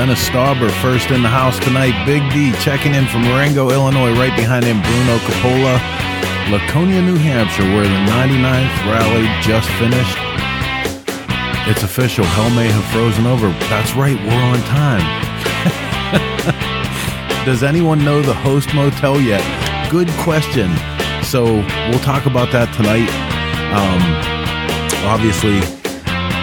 Dennis Stauber first in the house tonight. Big D checking in from Marengo, Illinois. Right behind him, Bruno Capola. Laconia, New Hampshire, where the 99th rally just finished. It's official. Hell may have frozen over. That's right, we're on time. Does anyone know the host motel yet? Good question. So we'll talk about that tonight. Um, obviously,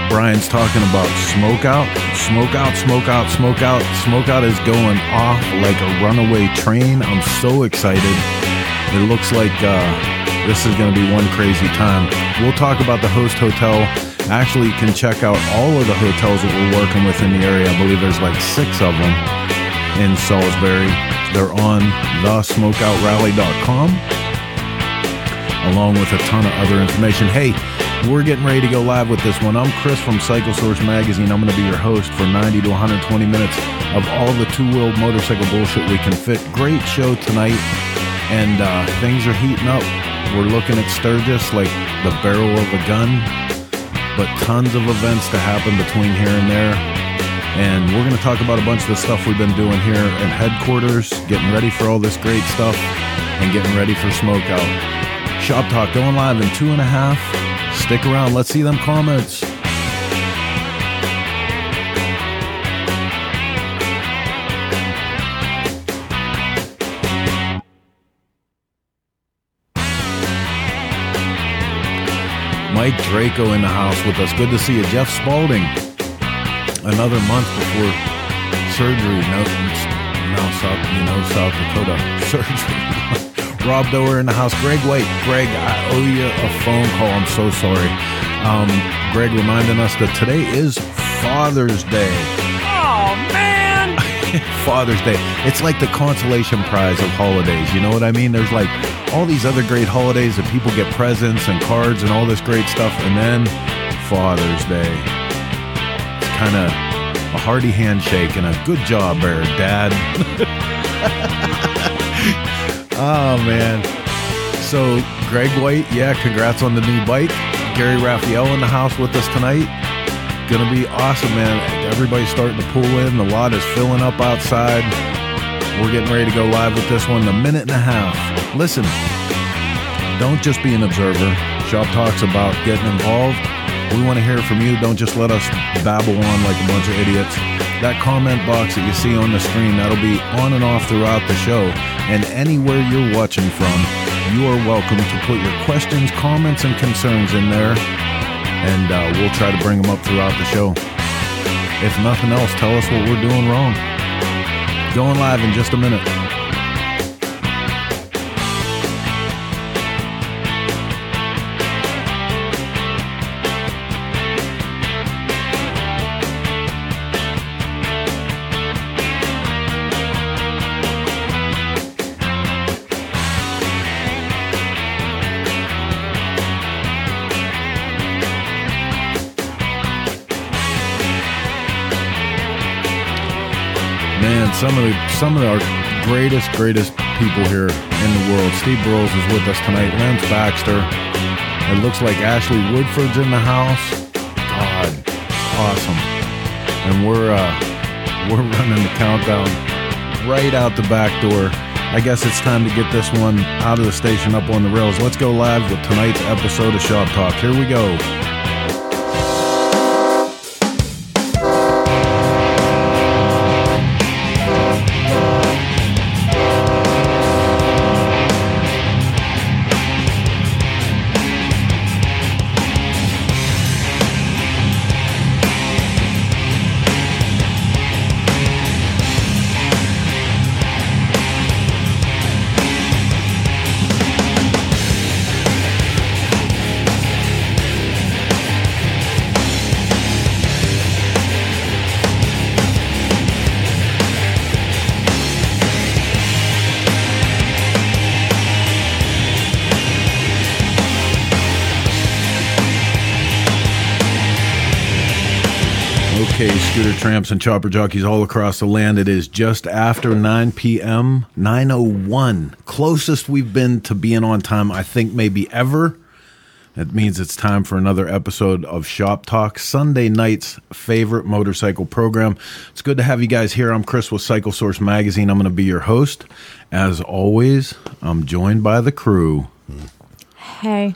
Brian's talking about smoke out, smoke out, smoke out, smoke out. Smoke out is going off like a runaway train. I'm so excited. It looks like uh, this is going to be one crazy time. We'll talk about the host hotel. Actually, you can check out all of the hotels that we're working with in the area. I believe there's like six of them in Salisbury. They're on thesmokeoutrally.com along with a ton of other information. Hey, we're getting ready to go live with this one. I'm Chris from Cycle Source Magazine. I'm going to be your host for 90 to 120 minutes of all the two wheeled motorcycle bullshit we can fit. Great show tonight, and uh, things are heating up. We're looking at Sturgis like the barrel of a gun, but tons of events to happen between here and there. And we're going to talk about a bunch of the stuff we've been doing here at headquarters, getting ready for all this great stuff, and getting ready for Smoke Out. Shop Talk going live in two and a half. Stick around. Let's see them comments. Mike Draco in the house with us. Good to see you. Jeff Spalding. Another month before surgery. No, now South, you know, South Dakota surgery. Rob Doer in the house. Greg White. Greg, I owe you a phone call. I'm so sorry. Um, Greg reminding us that today is Father's Day. Oh man! Father's Day. It's like the consolation prize of holidays. You know what I mean? There's like all these other great holidays that people get presents and cards and all this great stuff, and then Father's Day. It's kind of a hearty handshake and a good job there, Dad. oh man. So Greg White, yeah, congrats on the new bike. Gary Raphael in the house with us tonight. Gonna be awesome, man. Everybody's starting to pull in. The lot is filling up outside. We're getting ready to go live with this one in a minute and a half. Listen, don't just be an observer. Shop talks about getting involved. We want to hear from you. Don't just let us babble on like a bunch of idiots. That comment box that you see on the screen, that'll be on and off throughout the show. And anywhere you're watching from, you are welcome to put your questions, comments, and concerns in there. And uh, we'll try to bring them up throughout the show. If nothing else, tell us what we're doing wrong. Going live in just a minute. Some of the some of our greatest, greatest people here in the world. Steve Burrows is with us tonight. Lance Baxter. It looks like Ashley Woodford's in the house. God, awesome. And we're uh we're running the countdown right out the back door. I guess it's time to get this one out of the station up on the rails. Let's go live with tonight's episode of Shop Talk. Here we go. Tramps and chopper jockeys all across the land. It is just after 9 p.m. 901. Closest we've been to being on time, I think, maybe ever. It means it's time for another episode of Shop Talk, Sunday night's favorite motorcycle program. It's good to have you guys here. I'm Chris with Cycle Source Magazine. I'm going to be your host. As always, I'm joined by the crew. Hey.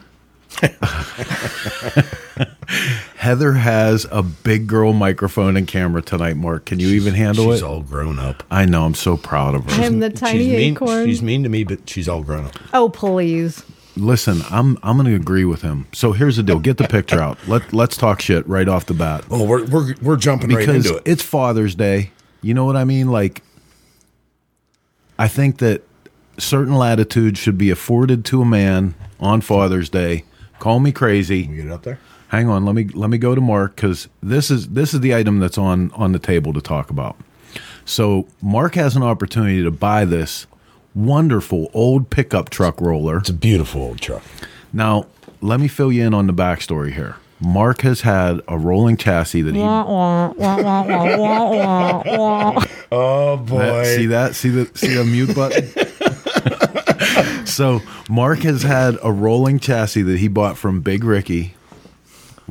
Heather has a big girl microphone and camera tonight, Mark. Can you even handle she's it? She's all grown up. I know. I'm so proud of her. I'm the tiny she's mean, acorn. She's mean to me, but she's all grown up. oh, please. Listen, I'm I'm going to agree with him. So here's the deal. Get the picture out. Let let's talk shit right off the bat. Oh, we're we're, we're jumping right because into it. it's Father's Day. You know what I mean? Like, I think that certain latitude should be afforded to a man on Father's Day. Call me crazy. Can we get it up there? Hang on, let me let me go to Mark because this is this is the item that's on on the table to talk about. So Mark has an opportunity to buy this wonderful old pickup truck roller. It's a beautiful old truck. Now, let me fill you in on the backstory here. Mark has had a rolling chassis that he Oh boy! That- see that? See the see the mute button? so Mark has had a rolling chassis that he bought from Big Ricky.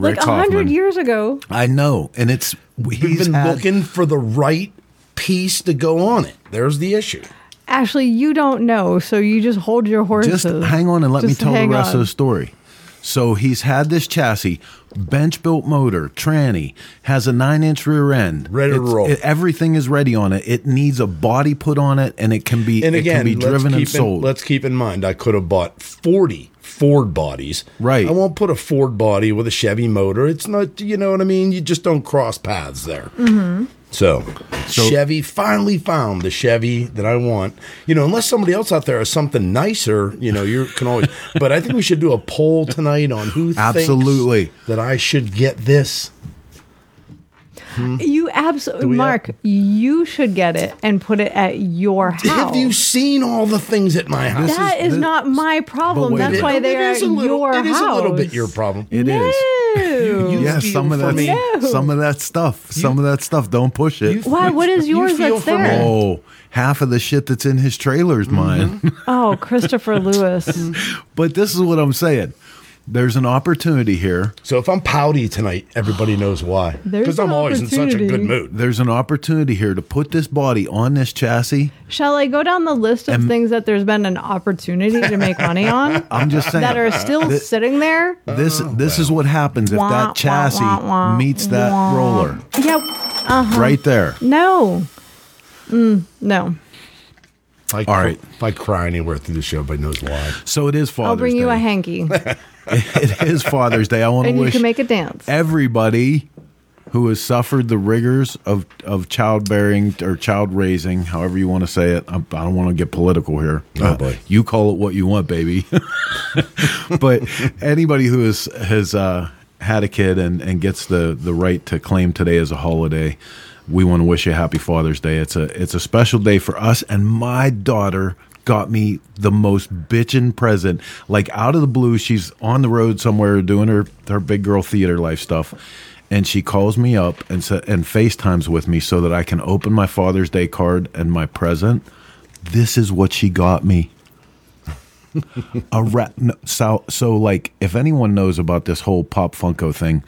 Rick Like a hundred years ago. I know, and it's We've he's been had, looking for the right piece to go on it. There's the issue. Ashley, you don't know, so you just hold your horses. Just hang on and let Just me tell the hang rest on. of the story. So he's had this chassis, bench built motor, tranny, has a nine inch rear end, Ready to It's- roll. it- everything is ready on it. It needs a body put on it, and it can be And it again, can be driven and sold. In, let's keep in mind, I could have bought forty Ford bodies. Right. I won't put a Ford body with a Chevy motor. It's not. You know what I mean? You just don't cross paths there. Mm-hmm. So, So- Chevy finally found the Chevy that I want. You know, unless somebody else out there has something nicer, you know, you can always. but I think we should do a poll tonight on who Absolutely. thinks that I should get this. You absolutely, we have- Mark. You should get it and put it at your house. Have you seen all the things at my house? That is- is, this- not my problem. That's minute. why they are is at little, your It is house. It is a little bit your problem. It is. no. You yeah, some of that. No. some of that stuff, some of that stuff. Don't push it. You- Why? What is yours feel that's for me. there? Oh, half of the shit that's in his trailer is Mm-hmm. mine. Oh, Christopher Lewis. but this is what I'm saying. There's an opportunity here. So if I'm pouty tonight, everybody knows why. Because I'm always in such a good mood. There's an opportunity here to put this body on this chassis. Shall I go down the list of things that there's been an opportunity to make money on I'm just saying that are still Thi- sitting there? This this is what happens if Wah, that chassis wah, wah, meets that wah. roller Yeah. right there. No. Mm, no. If I, All right. If I cry anywhere through the show, everybody knows why. So it is Father's I'll bring Day. you a hanky it is Father's Day. I want to and you can make a dance. everybody who has suffered the rigors of, of childbearing or child raising, however you want to say it. I, I don't want to get political here. Uh, Oh, boy. You call it what you want, baby. but anybody who has has uh, had a kid and, and gets the, the right to claim today as a holiday, we want to wish you a happy Father's Day. It's a it's a special day for us. And my daughter got me the most bitchin' present. Like out of the blue, she's on the road somewhere doing her her big girl theater life stuff. And she calls me up and sa- and FaceTimes with me so that I can open my Father's Day card and my present. This is what she got me a rat. No, so, so like, if anyone knows about this whole Pop Funko thing,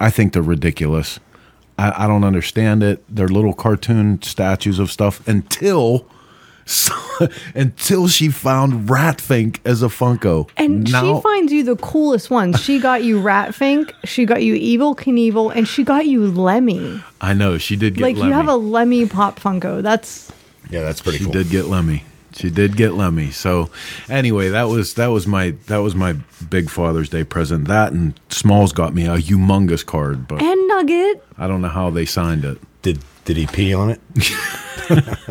I think they're ridiculous. I, I don't understand it. They're little cartoon statues of stuff until. until she found Ratfink as a Funko, And Now- she finds you the coolest ones. She got you Ratfink, she got you Evel Knievel, and she got you Lemmy. I know she did get Lemmy. like Lemmy. you have a Lemmy Pop Funko. That's Yeah, that's pretty she cool. did get Lemmy. She did get Lemmy. So anyway, that was that was my that was my big Father's Day present. That and Smalls got me a humongous card, but and Nugget. I don't know how they signed it. Did did he pee on it?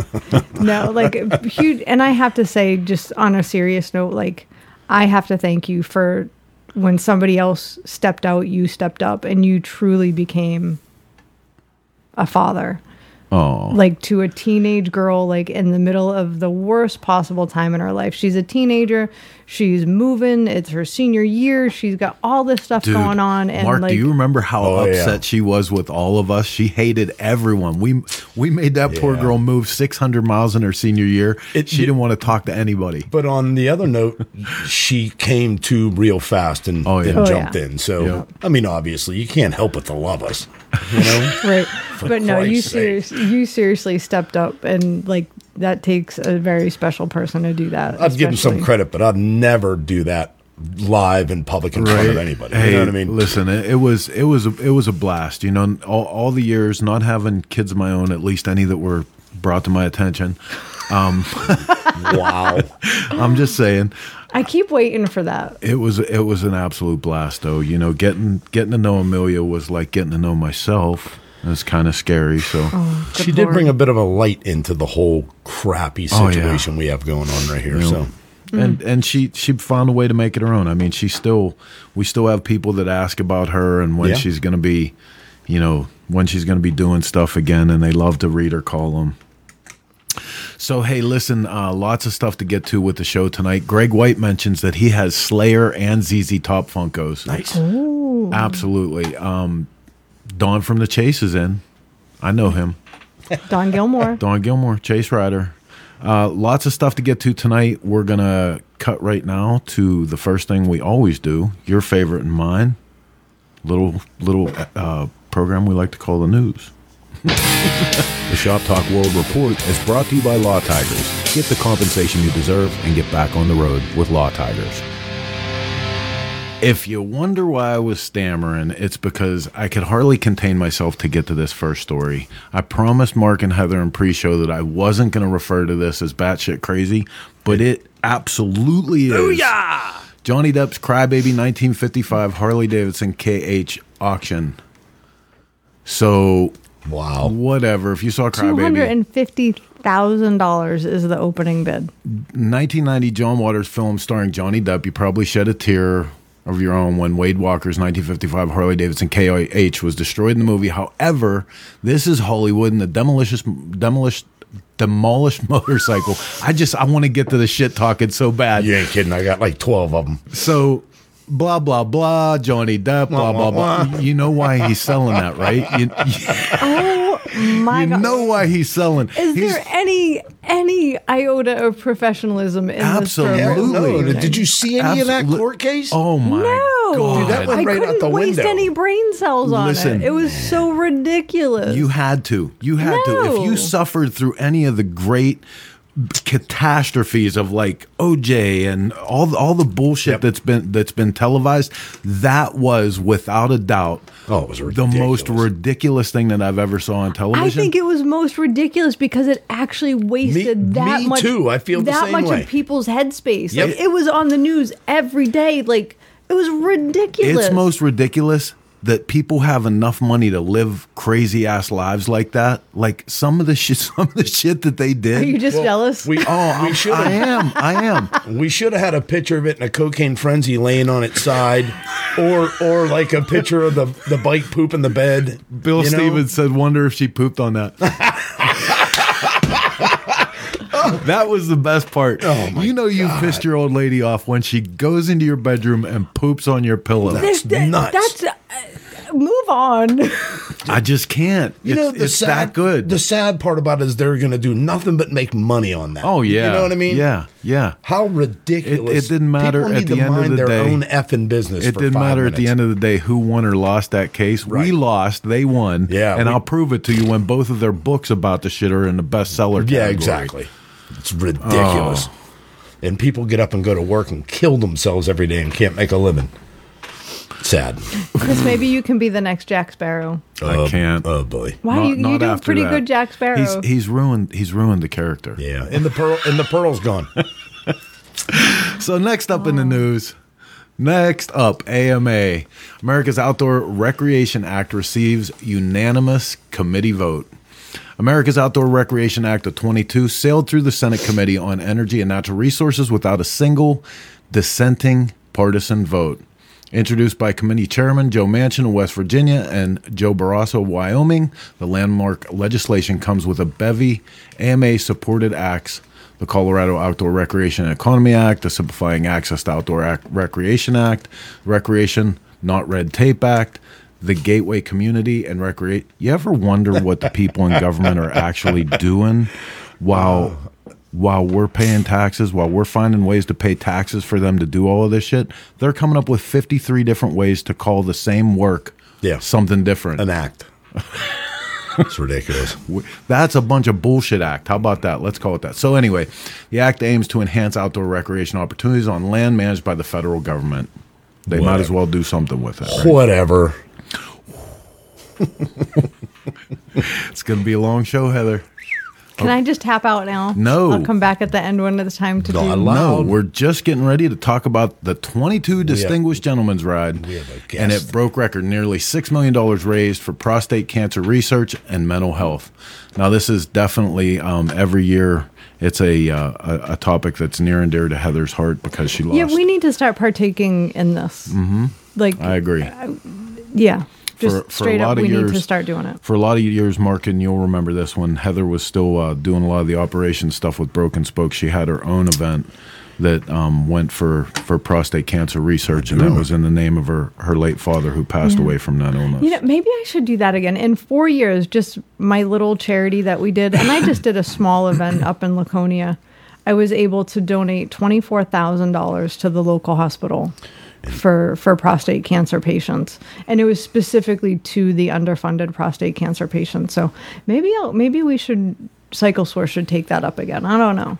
No, like huge. And I have to say, just on a serious note, like I have to thank you for when somebody else stepped out, you stepped up, and you truly became a father. Oh, like to a teenage girl like in the middle of the worst possible time in her life she's a teenager she's moving it's her senior year she's got all this stuff dude. going on and Mark, like do you remember how Oh, yeah. upset she was with all of us? She hated everyone. We we made that poor girl move 600 miles in her senior year. It- she didn't want to talk to anybody. But on the other note, she came to real fast and, Oh, yeah. and Oh, jumped yeah. in. So, Yeah. I mean, obviously, you can't help but to love us. You know? right but no you Christ's serious you seriously stepped up and like that takes a very special person to do that I'd give him some credit, but I'd never do that live in public in front of anybody. Hey, you know what I mean? Listen, it, it was it was it was a blast. You know, all, all the years not having kids of my own, at least any that were brought to my attention. Um, wow. I'm just saying, i keep waiting for that it was it was an absolute blast. Though, you know, getting getting to know Amelia was like getting to know myself. It's kind of scary. So. Oh, She did Lord. bring a bit of a light into the whole crappy Oh, yeah. situation we have going on right here. Yeah. So, and and she she found a way to make it her own. I mean, she still we still have people that ask about her and when Yeah. she's going to be, you know, when she's going to be doing stuff again, and they love to read her column. So hey, listen, uh, lots of stuff to get to with the show tonight. Greg White mentions that he has Slayer and ZZ Top Funkos. nice. Absolutely. Um, Don from the Chase is in. I know him. don gilmore Don Gilmore, Chase Rider. Uh, lots of stuff to get to tonight. We're gonna cut right now to the first thing we always do. Your favorite and mine. Little little uh, program we like to call the news. The Shop Talk World Report is brought to you by Law Tigers. Get the compensation you deserve and get back on the road with Law Tigers. If you wonder why I was stammering, it's because I could hardly contain myself to get to this first story. I promised Mark and Heather in pre-show that I wasn't going to refer to this as batshit crazy, but it absolutely is. Johnny Depp's Crybaby 1955 Harley Davidson KH auction. So Wow. whatever. If you saw Two Crybaby, hundred and fifty thousand dollars is the opening bid. 1990 John Waters film starring Johnny Depp, you probably shed a tear of your own when Wade Walker's 1955 Harley Davidson KH was destroyed in the movie. However, this is Hollywood and the demolished, demolished, demolished motorcycle. I just, I want to get to the shit talking so bad. You ain't kidding. I got like 12 of them. So, blah, blah, blah, Johnny Depp, blah, blah, blah. You know why he's selling that, right? You, Oh my you god! know why he's selling. Is He's- there any any iota of professionalism in Absolutely. this program? No, Absolutely. did you see any of that court case? Oh my No, god. Dude, that went I right couldn't the waste window. any brain cells on Listen. it. It was so ridiculous. You had to. You had to. If you suffered through any of the great catastrophes of like OJ and all the, all the bullshit Yep. that's been that's been televised, that was without a doubt Oh, it was ridiculous. the most ridiculous. ridiculous thing that I've ever saw on television. I think it was most ridiculous because it actually wasted Me- that me much. too. I feel the that same much way. of people's headspace. Yep. Like it was on the news every day. Like it was ridiculous. it's most ridiculous that people have enough money to live crazy ass lives like that. Like some of the shit, some of the shit that they did. Are you just jealous? We, oh, we I'm- should I have am. I am. we should have had a picture of it in a cocaine frenzy laying on its side, or or like a picture of the the bike poop in the bed. Bill you know? Stevens said, "Wonder if she pooped on that." that was the best part. Oh, my you know, you God. pissed your old lady off when she goes into your bedroom and poops on your pillow. That's Th- nuts. That's move on. I just can't. You it's know, the it's sad, that good. The sad part about it is they're going to do nothing but make money on that. oh yeah, you know what I mean? Yeah, yeah. How ridiculous! It- it didn't matter People at need the to end of the their day. own effing business. It for didn't five matter at the end of the day who won or lost that case. We lost, they won. Yeah, and we- I'll prove it to you when both of their books about the shit are in the bestseller. Yeah, exactly. It's ridiculous. Oh. And people get up and go to work and kill themselves every day and can't make a living. Sad. Chris, maybe you can be the next Jack Sparrow. I oh, can't. Oh boy. Why Not- you, you not do a after pretty that. good Jack Sparrow. He's he's ruined. He's ruined the character. Yeah. And the pearl and the pearl's gone. So next up in the news, next up, AMA, America's Outdoor Recreation Act receives unanimous committee vote. America's Outdoor Recreation Act of 22 sailed through the Senate Committee on Energy and Natural Resources without a single dissenting partisan vote. Introduced by committee chairman Joe Manchin of West Virginia and Joe Barrasso of Wyoming, the landmark legislation comes with a bevy AMA supported acts the Colorado Outdoor Recreation and Economy Act, the Simplifying Access to Outdoor Recreation Act, Recreation Not Red Tape Act, the Gateway Community and Recreate. You ever wonder what the people in government are actually doing while while we're paying taxes, while we're finding ways to pay taxes for them to do all of this shit? They're coming up with 53 different ways to call the same work Yeah. something different. An act. it's ridiculous. That's a bunch of bullshit act. How about that? Let's call it that. So anyway, the act aims to enhance outdoor recreation opportunities on land managed by the federal government. They might as well do something with it. right? Whatever. It's going to be a long show, Heather. Can I just tap out now? No. I'll come back at the end when it's time to Not do. allowed. No, we're just getting ready to talk about the 22 Distinguished Gentlemen's Ride. we have a guest. And it broke record nearly $6 million raised for prostate cancer research and mental health. Now, this is definitely um, every year, it's a, uh, a, a topic that's near and dear to Heather's heart because she lost. Yeah, we need to start partaking in this. Mm-hmm. Like, I agree. yeah, just For- for a straight lot up, of we need years- to start doing it. For a lot of years, Mark, and you'll remember this when Heather was still uh, doing a lot of the operation stuff with Broken Spoke. She had her own event that um, went for, for prostate cancer research, and that was in the name of her, her late father who passed away from that illness. You know, maybe I should do that again. In four years, just my little charity that we did, and I just did a small event up in Laconia. I was able to donate twenty four thousand dollars to the local hospital for for prostate cancer patients, and it was specifically to the underfunded prostate cancer patients. So maybe I'll, maybe we should Cycle Source should take that up again. I don't know.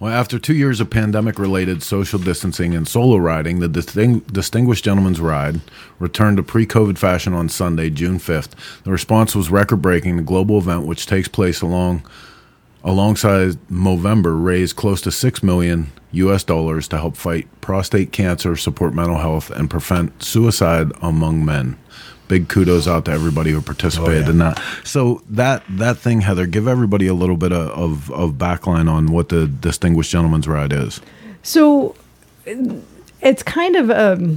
Well, after two years of pandemic related social distancing and solo riding, the Disting- Distinguished Gentleman's Ride returned to pre COVID fashion on Sunday, June 5th. The response was record breaking. The global event, which takes place along alongside Movember, raised close to 6 million US dollars to help fight prostate cancer, support mental health, and prevent suicide among men. Big kudos out to everybody who participated oh, in that. So that that thing, Heather, give everybody a little bit of, of, of backline on what the Distinguished Gentleman's Ride is. So it's kind of a,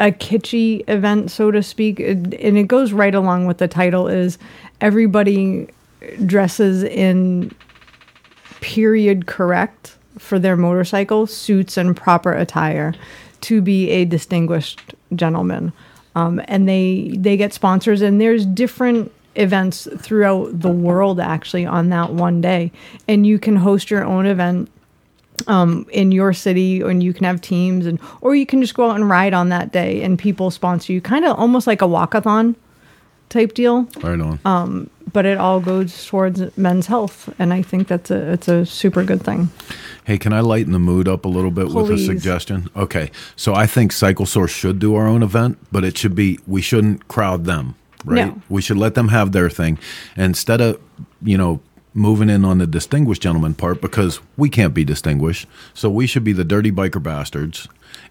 a kitschy event, so to speak, and it goes right along with the title is everybody dresses in period correct for their motorcycle suits and proper attire to be a distinguished gentleman. Um, and they they get sponsors and there's different events throughout the world actually on that one day. And you can host your own event um, in your city and you can have teams and or you can just go out and ride on that day and people sponsor you kind of almost like a walkathon type deal Right on. Um, but it all goes towards men's health and i think that's a it's a super good thing Hey, can I lighten the mood up a little bit with a suggestion? Okay, so I think Cycle Source should do our own event, but it should be we shouldn't crowd them, right? No. We should let them have their thing instead of you know moving in on the distinguished gentleman part because we can't be distinguished, so we should be the dirty biker bastards,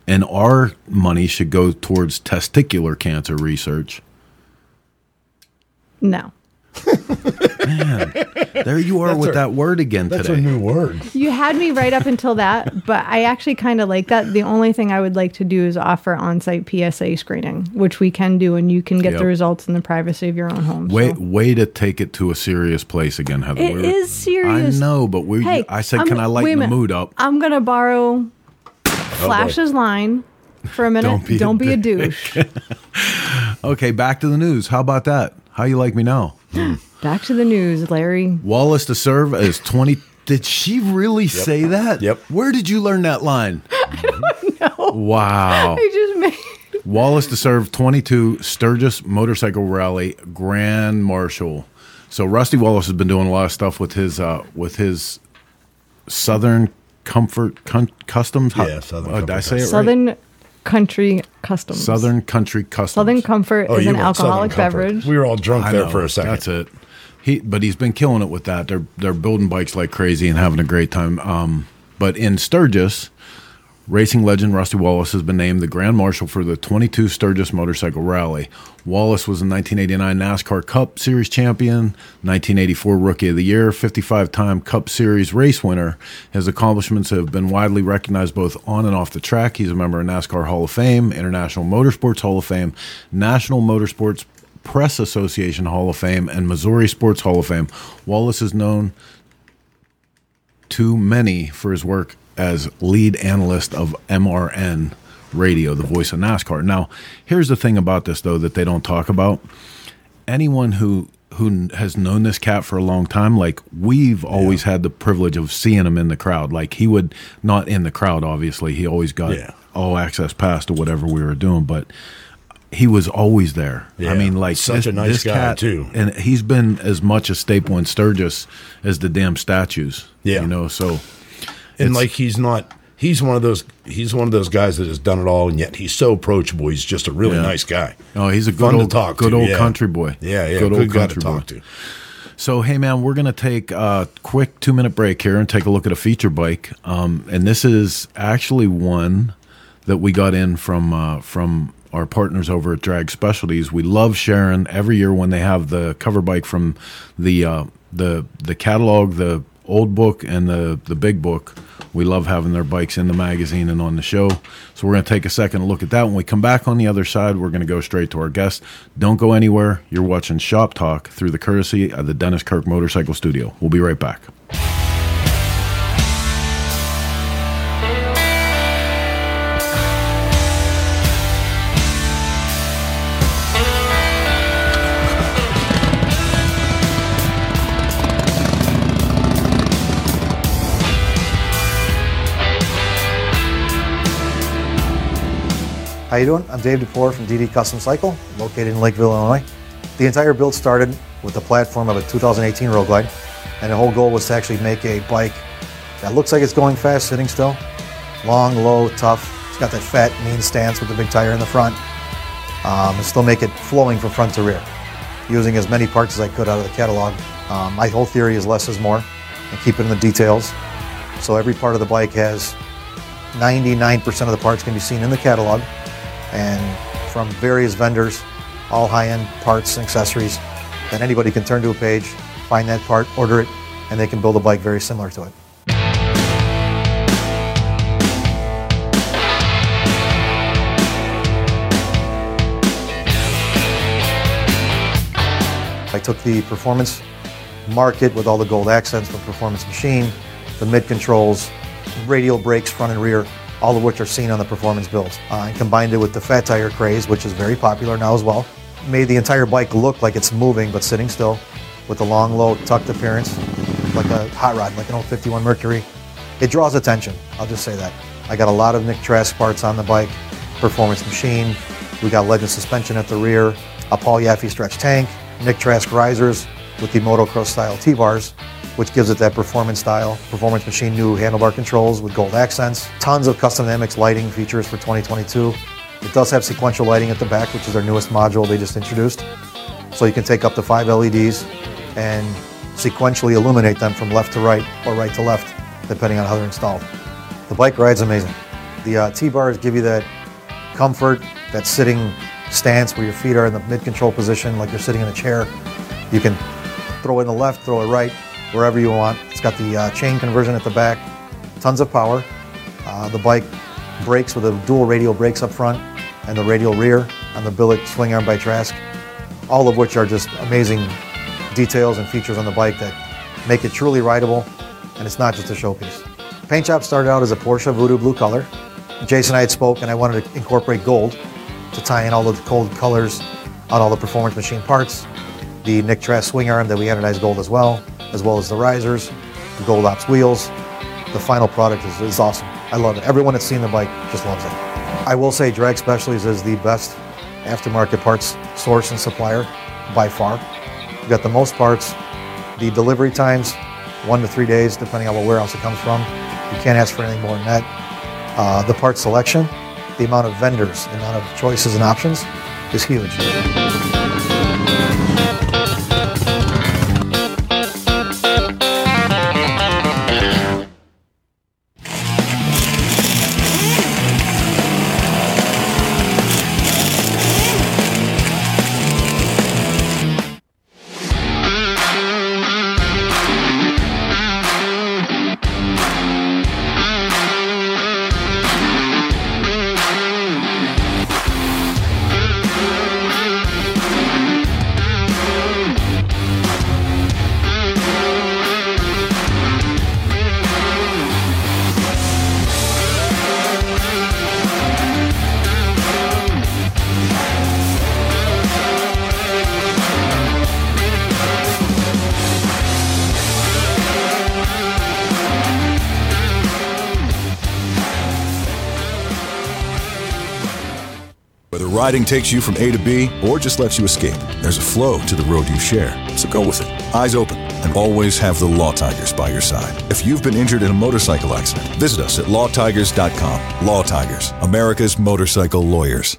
and our money should go towards testicular cancer research. No Man, There you are with our- that word again That's today. That's a new word. you had me right up until that but i actually kind of like that the only thing i would like to do is offer on-site psa screening which we can do and you can get Yep. the results in the privacy of your own home Way, so. way to take it to a serious place again, Heather. It We're- is serious. I know, but we. Hey, I said, I'm- can I wait lighten the mood up? I'm gonna borrow oh, Flash's line for a minute. Don't Don't be be, a a douche. Okay, back to the news. How about that? How you like me now? Back to the news, Larry. Wallace to serve as twenty. Did she really say that? Yep. Where did you learn that line? I don't know. Wow. I just made. Wallace to serve 22 Sturgis Motorcycle Rally Grand Marshal. So Rusty Wallace has been doing a lot of stuff with his uh, with his Southern Comfort Cun- Customs. How- Yeah, Southern uh, did I say it right? Southern Country Customs. Southern Country Customs. Southern Comfort is an alcoholic beverage. We were all drunk I there know, for a second. That's it. He, but he's been killing it with that. They're they're building bikes like crazy and having a great time. Um, but in Sturgis, Racing legend Rusty Wallace has been named the Grand Marshal for the 22 Sturgis Motorcycle Rally. Wallace was a 1989 NASCAR Cup Series champion, 1984 Rookie of the Year, 55 time Cup Series race winner. His accomplishments have been widely recognized both on and off the track. He's a member of NASCAR Hall of Fame, International Motorsports Hall of Fame, National Motorsports Press Association Hall of Fame, and Missouri Sports Hall of Fame. Wallace is known to many for his work as lead analyst of MRN Radio, the voice of NASCAR. Now, here's the thing about this though that they don't talk about. Anyone who who has known this cat for a long time, like we've always had the privilege of seeing him in the crowd. Like he would not in the crowd, obviously. He always got Yeah. all access pass to whatever we were doing, but he was always there. Yeah. I mean, like Such a nice guy, too. and he's been as much a staple in Sturgis as the damn statues. Yeah. you know. So and It's- like he's not he's one of those he's one of those guys that has done it all and yet he's so approachable he's just a really Yeah. nice guy Oh, he's a good Fun to old, talk good to, old yeah. country boy. yeah yeah good good, old guy to country talk boy. to So, hey man, we're gonna take a quick two minute break here and take a look at a feature bike. Um, and this is actually one that we got in from uh, from our partners over at Drag Specialties. We love sharing every year when they have the cover bike from the uh, the the catalog, the old book, and the the big book. We love having their bikes in the magazine and on the show. So we're going to take a second to look at that. When we come back on the other side, we're going to go straight to our guest. Don't go anywhere. You're watching Shop Talk through the courtesy of the Dennis Kirk Motorcycle Studio. We'll be right back. How you doing? I'm Dave DePore from DD Custom Cycle, located in Lake Villa, Illinois. The entire build started with the platform of a 2018 Road Glide, and the whole goal was to actually make a bike that looks like it's going fast sitting still, long, low, tough. It's got that fat, mean stance with the big tire in the front, um, and still make it flowing from front to rear, using as many parts as I could out of the catalog. Um, my whole theory is less is more, and keep it in the details. So every part of the bike has 99% of the parts can be seen in the catalog and from various vendors, all high-end parts and accessories. Then anybody can turn to a page, find that part, order it, and they can build a bike very similar to it. I took the performance market with all the gold accents from Performance Machine, the mid controls, radial brakes front and rear, all of which are seen on the performance builds. Uh, and combined it with the fat tire craze, which is very popular now as well. Made the entire bike look like it's moving but sitting still, with the long, low, tucked appearance, like a hot rod, like an old 51 Mercury. It draws attention. I'll just say that. I got a lot of Nick Trask parts on the bike, performance machine. We got Legend suspension at the rear, a Paul Yaffe stretch tank, Nick Trask risers with the motocross style T-bars, which gives it that performance style. Performance machine new handlebar controls with gold accents. Tons of custom dynamics lighting features for 2022. It does have sequential lighting at the back, which is their newest module they just introduced. So you can take up to five LEDs and sequentially illuminate them from left to right or right to left, depending on how they're installed. The bike ride's amazing. The uh, T-bars give you that comfort, that sitting stance where your feet are in the mid-control position, like you're sitting in a chair. You can throw in the left, throw it right, wherever you want. It's got the uh, chain conversion at the back, tons of power. Uh, the bike brakes with a dual radial brakes up front and the radial rear on the billet swing arm by Trask, all of which are just amazing details and features on the bike that make it truly rideable, and it's not just a showpiece. Paint job started out as a Porsche Voodoo blue color. Jason and I had spoke, and I wanted to incorporate gold to tie in all of the cold colors on all the performance machine parts. The Nick Trask swing arm that we anodized gold as well, as well as the risers, the gold ops wheels. The final product is, is awesome. I love it. Everyone that's seen the bike just loves it. I will say Drag Specialties is the best aftermarket parts source and supplier by far. We've got the most parts. The delivery times, one to three days, depending on what warehouse it comes from. You can't ask for anything more than that. Uh, the part selection, the amount of vendors, the amount of choices and options is huge. Riding takes you from A to B or just lets you escape. There's a flow to the road you share. So go with it. Eyes open and always have the Law Tigers by your side. If you've been injured in a motorcycle accident, visit us at lawtigers.com. Law Tigers, America's motorcycle lawyers.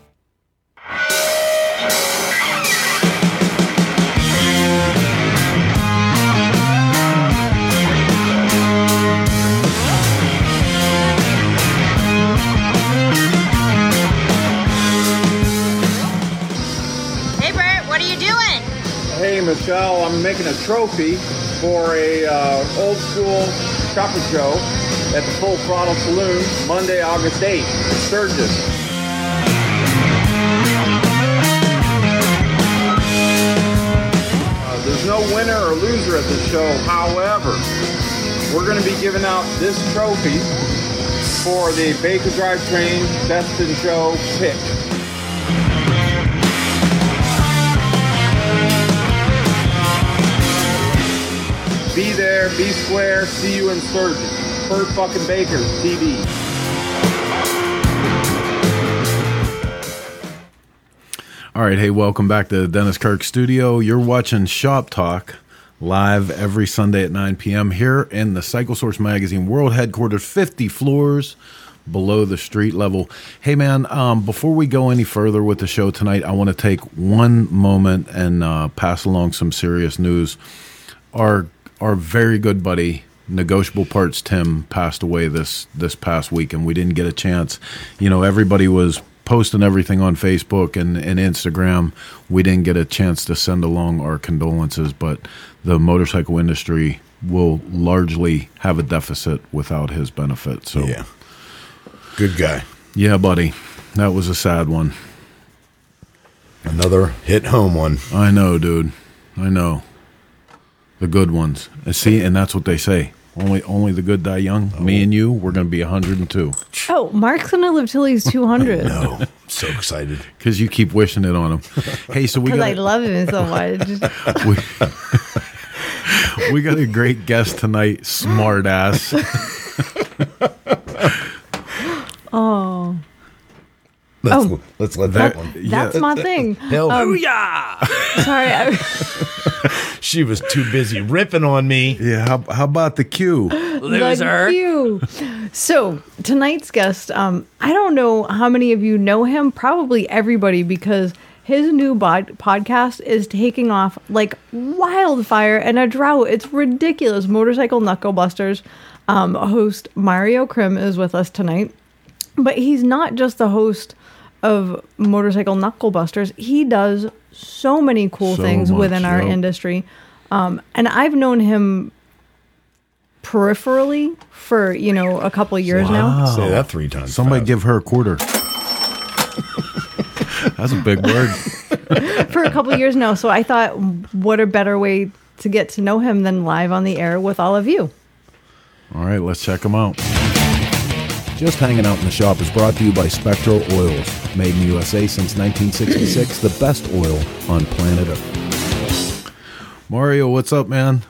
Making a trophy for a uh, old school chopper show at the Full Throttle Saloon Monday, August 8th, Sturgis. Uh, there's no winner or loser at this show. However, we're going to be giving out this trophy for the Baker Drive Train Best in Show pick. Be there, be square, see you in Sturgis. Bert fucking Baker, TV. All right, hey, welcome back to Dennis Kirk Studio. You're watching Shop Talk live every Sunday at 9 p.m. here in the Cycle Source Magazine World Headquarters, 50 floors below the street level. Hey, man, um, before we go any further with the show tonight, I want to take one moment and uh, pass along some serious news. Our our very good buddy negotiable parts tim passed away this this past week and we didn't get a chance. You know everybody was posting everything on facebook and, and instagram. We didn't get a chance to send along our condolences but the motorcycle industry will largely have a deficit without his benefit so. Yeah. Good guy. yeah buddy. That was a sad one. Another hit home one. i know dude. I know the good ones uh, see and that's what they say only only the good die young oh. me and you we're going to be 102 Oh, Mark's gonna live till he's two hundred. No, so excited. because you keep wishing it on him. Hey, so we Because got I love him so much. we, we got a great guest tonight, smart ass. oh, Let's, Oh. let's let that, that, one. that's my thing. Hell, Sorry, I, she was too busy ripping on me. Yeah, how, how about the Q? Loser. you. So tonight's guest, um, I don't know how many of you know him. Probably everybody because his new bod- podcast is taking off like wildfire and a drought. It's ridiculous. Motorcycle Knucklebusters um, host Mario Krim is with us tonight, but he's not just the host of Motorcycle Knuckle Busters. He does so many cool So things much, within our yep. industry. Um, and I've known him peripherally for you know a couple of years now. Say that three times. Somebody fast. give her a quarter. That's a big word. For a couple of years now, so I thought, what a better way to get to know him than live on the air with all of you. All right, let's check him out. Just Hanging Out in the Shop is brought to you by Spectro Oils. Made in the USA since 1966, the best oil on planet Earth. Mario, what's up, man?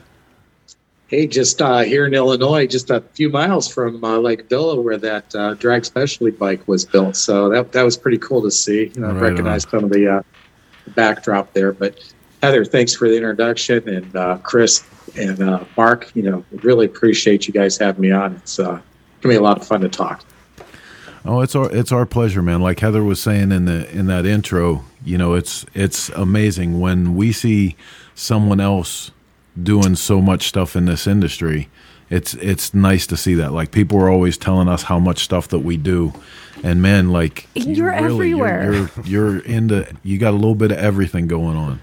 Hey, just uh, here in Illinois, just a few miles from uh, Lake Villa, where that uh, drag specialty bike was built. So that that was pretty cool to see. You know, Right recognize some of the uh, backdrop there. But Heather, thanks for the introduction, and uh, Chris and uh, Mark. You know, really appreciate you guys having me on. It's gonna be a lot of fun to talk. Oh, it's our it's our pleasure, man. Like Heather was saying in the in that intro, you know, it's it's amazing when we see someone else doing so much stuff in this industry. It's it's nice to see that. Like people are always telling us how much stuff that we do, and man, like you You're everywhere. You're, you're you're into. You got a little bit of everything going on.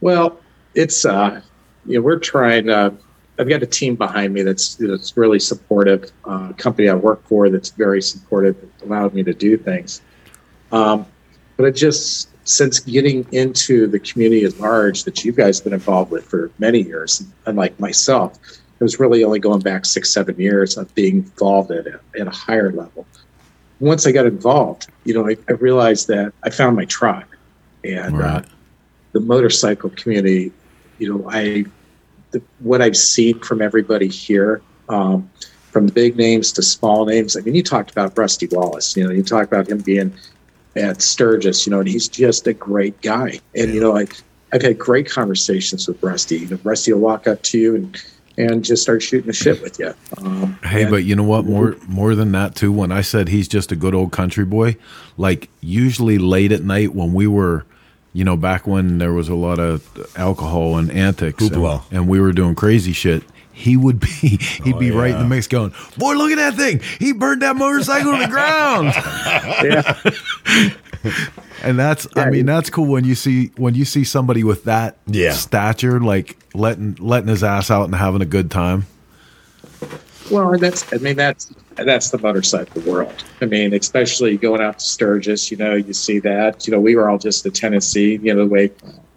Well, it's uh, you know we're trying. Uh, I've got a team behind me that's that's really supportive. Uh, company I work for that's very supportive, allowed me to do things. Um, but it just since getting into the community at large that you guys have been involved with for many years, unlike myself, it was really only going back six seven years of being involved at a, at a higher level. Once I got involved, you know, I, I realized that I found my tribe, and uh, the motorcycle community, you know, I the, what I've seen from everybody here, um, from the big names to small names. I mean, you talked about Rusty Wallace. You know, you talked about him being at Sturgis, you know, and he's just a great guy. And you know, I I've had great conversations with Rusty. You know, Rusty will walk up to you and and just start shooting the shit with you. Um, Hey, and- but you know what? More more than that too. When I said he's just a good old country boy, like usually late at night when we were, you know, back when there was a lot of alcohol and antics, and, and we were doing crazy shit. He would be he'd be oh, right in the mix, going, "Boy, look at that thing! He burned that motorcycle to the ground." and that's I mean that's cool when you see when you see somebody with that Yeah. stature, like letting letting his ass out and having a good time. Well, and that's I mean that's that's the motorcycle world. I mean, especially going out to Sturgis, you know, you see that. You know, we were all just the Tennessee, you know, the way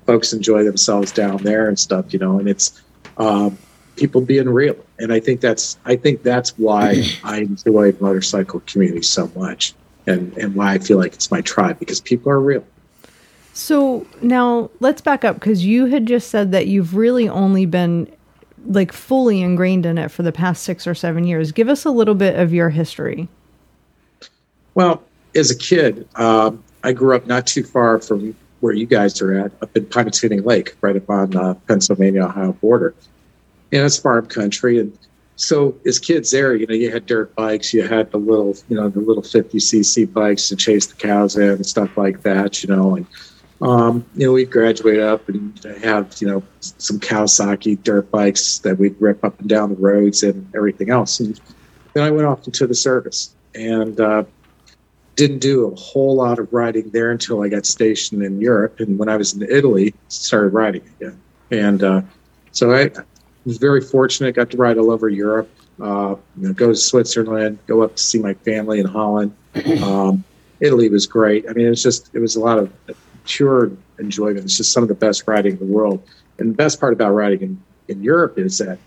folks enjoy themselves down there and stuff, you know, and it's um, people being real. And I think that's I think that's why I enjoy motorcycle community so much, and and why I feel like it's my tribe because people are real. So now let's back up because you had just said that you've really only been like fully ingrained in it for the past six or seven years. Give us a little bit of your history. Well, as a kid, um, I grew up not too far from where you guys are at, up in Pymatuning Lake, right up on uh, Pennsylvania Ohio border. And it's farm country, and so as kids there, you know, you had dirt bikes, you had the little, you know, the little 50 cc bikes to chase the cows in and stuff like that, you know, and um, you know, we'd graduate up and have, you know, some Kawasaki dirt bikes that we'd rip up and down the roads and everything else. And then I went off into the service and uh, didn't do a whole lot of riding there until I got stationed in Europe. And when I was in Italy, started riding again. And uh, so I was very fortunate, got to ride all over Europe, uh, you know, go to Switzerland, go up to see my family in Holland. Um, Italy was great. I mean, it was just, it was a lot of pure enjoyment. It's just some of the best riding in the world. And the best part about riding in, in Europe is that